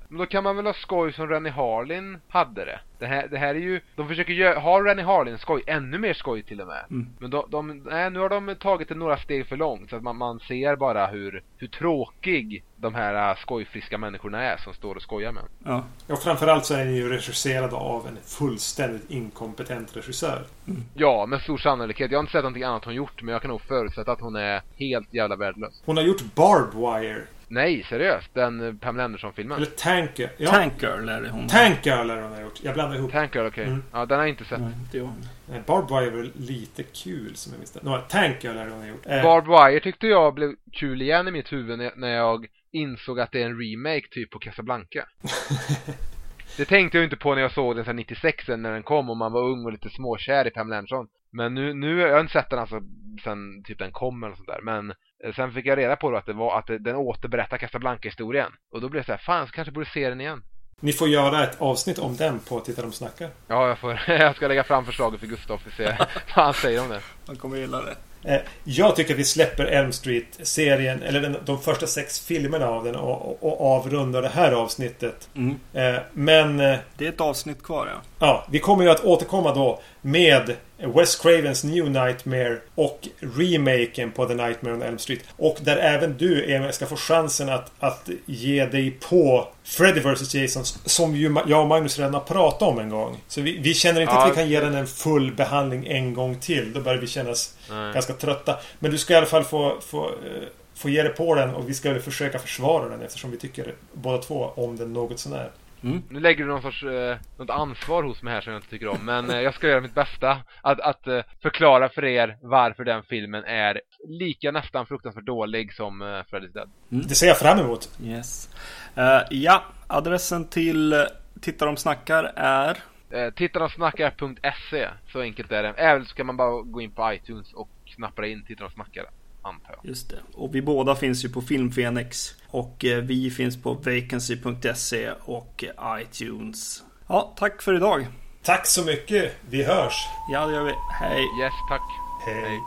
Speaker 2: Men då kan man väl ha skoj som Rennie Harlin hade det. Det här, det här är ju, de försöker ju ha Rennie Harlin skoj, ännu mer skoj till och med. Mm. Men de, de, nej, nu har de tagit det några steg för långt så att man, man ser bara hur, hur tråkig de här äh, skojfriska människorna är som står och skojar med
Speaker 1: Ja. ja, framförallt så är den ju regisserad av en fullständigt inkompetent regissör.
Speaker 2: Mm. Ja, med stor sannolikhet. Jag har inte sett någonting annat hon gjort, men jag kan nog förutsätta att hon är helt jävla värdelös.
Speaker 1: Hon har gjort Barbed Wire
Speaker 2: Nej, seriöst. Den eh, Pamela Anderson-filmen.
Speaker 1: Eller Tanker.
Speaker 3: Ja. Tanker lär det hon
Speaker 1: Tanker lär hon ha gjort. Jag blandar ihop.
Speaker 2: Tanker, okej. Okay. Mm. Ja, den har jag inte sett. Nej,
Speaker 1: det var... Nej, Barbed Wire var lite kul som jag minns det. Några Tanker lär hon ha gjort.
Speaker 2: Eh. Barbed Wire tyckte jag blev kul igen i mitt huvud när jag insåg att det är en remake typ på Casablanca. det tänkte jag inte på när jag såg den sen 96 när den kom och man var ung och lite småkär i Pamela Anderson. Men nu, nu jag har inte sett den alltså sen typ den kom eller sånt där. Men sen fick jag reda på då att det var att den återberättar Casablanca-historien. Och då blev det så här, fan, jag kanske borde se den igen.
Speaker 1: Ni får göra ett avsnitt om den på Titta de snackar.
Speaker 2: Ja, jag, får, jag ska lägga fram förslaget för Gustav och se vad han säger om det.
Speaker 3: Han kommer gilla det.
Speaker 1: Eh, jag tycker att vi släpper Elm Street-serien, eller den, de första sex filmerna av den och, och avrundar det här avsnittet. Mm. Eh, men...
Speaker 3: Det är ett avsnitt kvar ja.
Speaker 1: Ja, vi kommer ju att återkomma då med Wes Cravens New Nightmare och remaken på The Nightmare on Elm Street. Och där även du, Emil, ska få chansen att, att ge dig på Freddy vs Jason som ju jag och Magnus redan har pratat om en gång. Så vi, vi känner inte ja, att vi kan ge den en full behandling en gång till. Då börjar vi kännas nej. ganska trötta. Men du ska i alla fall få, få, eh, få ge dig på den och vi ska försöka försvara den eftersom vi tycker båda två om den något sånär.
Speaker 2: Mm. Nu lägger du någon sorts, eh, något ansvar hos mig här som jag inte tycker om. Men eh, jag ska göra mitt bästa att, att eh, förklara för er varför den filmen är lika nästan fruktansvärt dålig som eh, Freddy's Dead.
Speaker 1: Mm. Det ser jag fram emot.
Speaker 3: Yes. Uh, ja, adressen till uh, Titta de snackar är?
Speaker 2: Uh, Tittardomsnackar.se Så enkelt är det. Även så kan man bara gå in på iTunes och knappa in Titta de snackar antar jag.
Speaker 3: Just det. Och vi båda finns ju på Filmfenix. Och eh, vi finns på vacancy.se och eh, iTunes. Ja, tack för idag.
Speaker 1: Tack så mycket. Vi hörs.
Speaker 3: Ja, det gör vi. Hej.
Speaker 2: Yes, tack.
Speaker 1: Hej. Hej.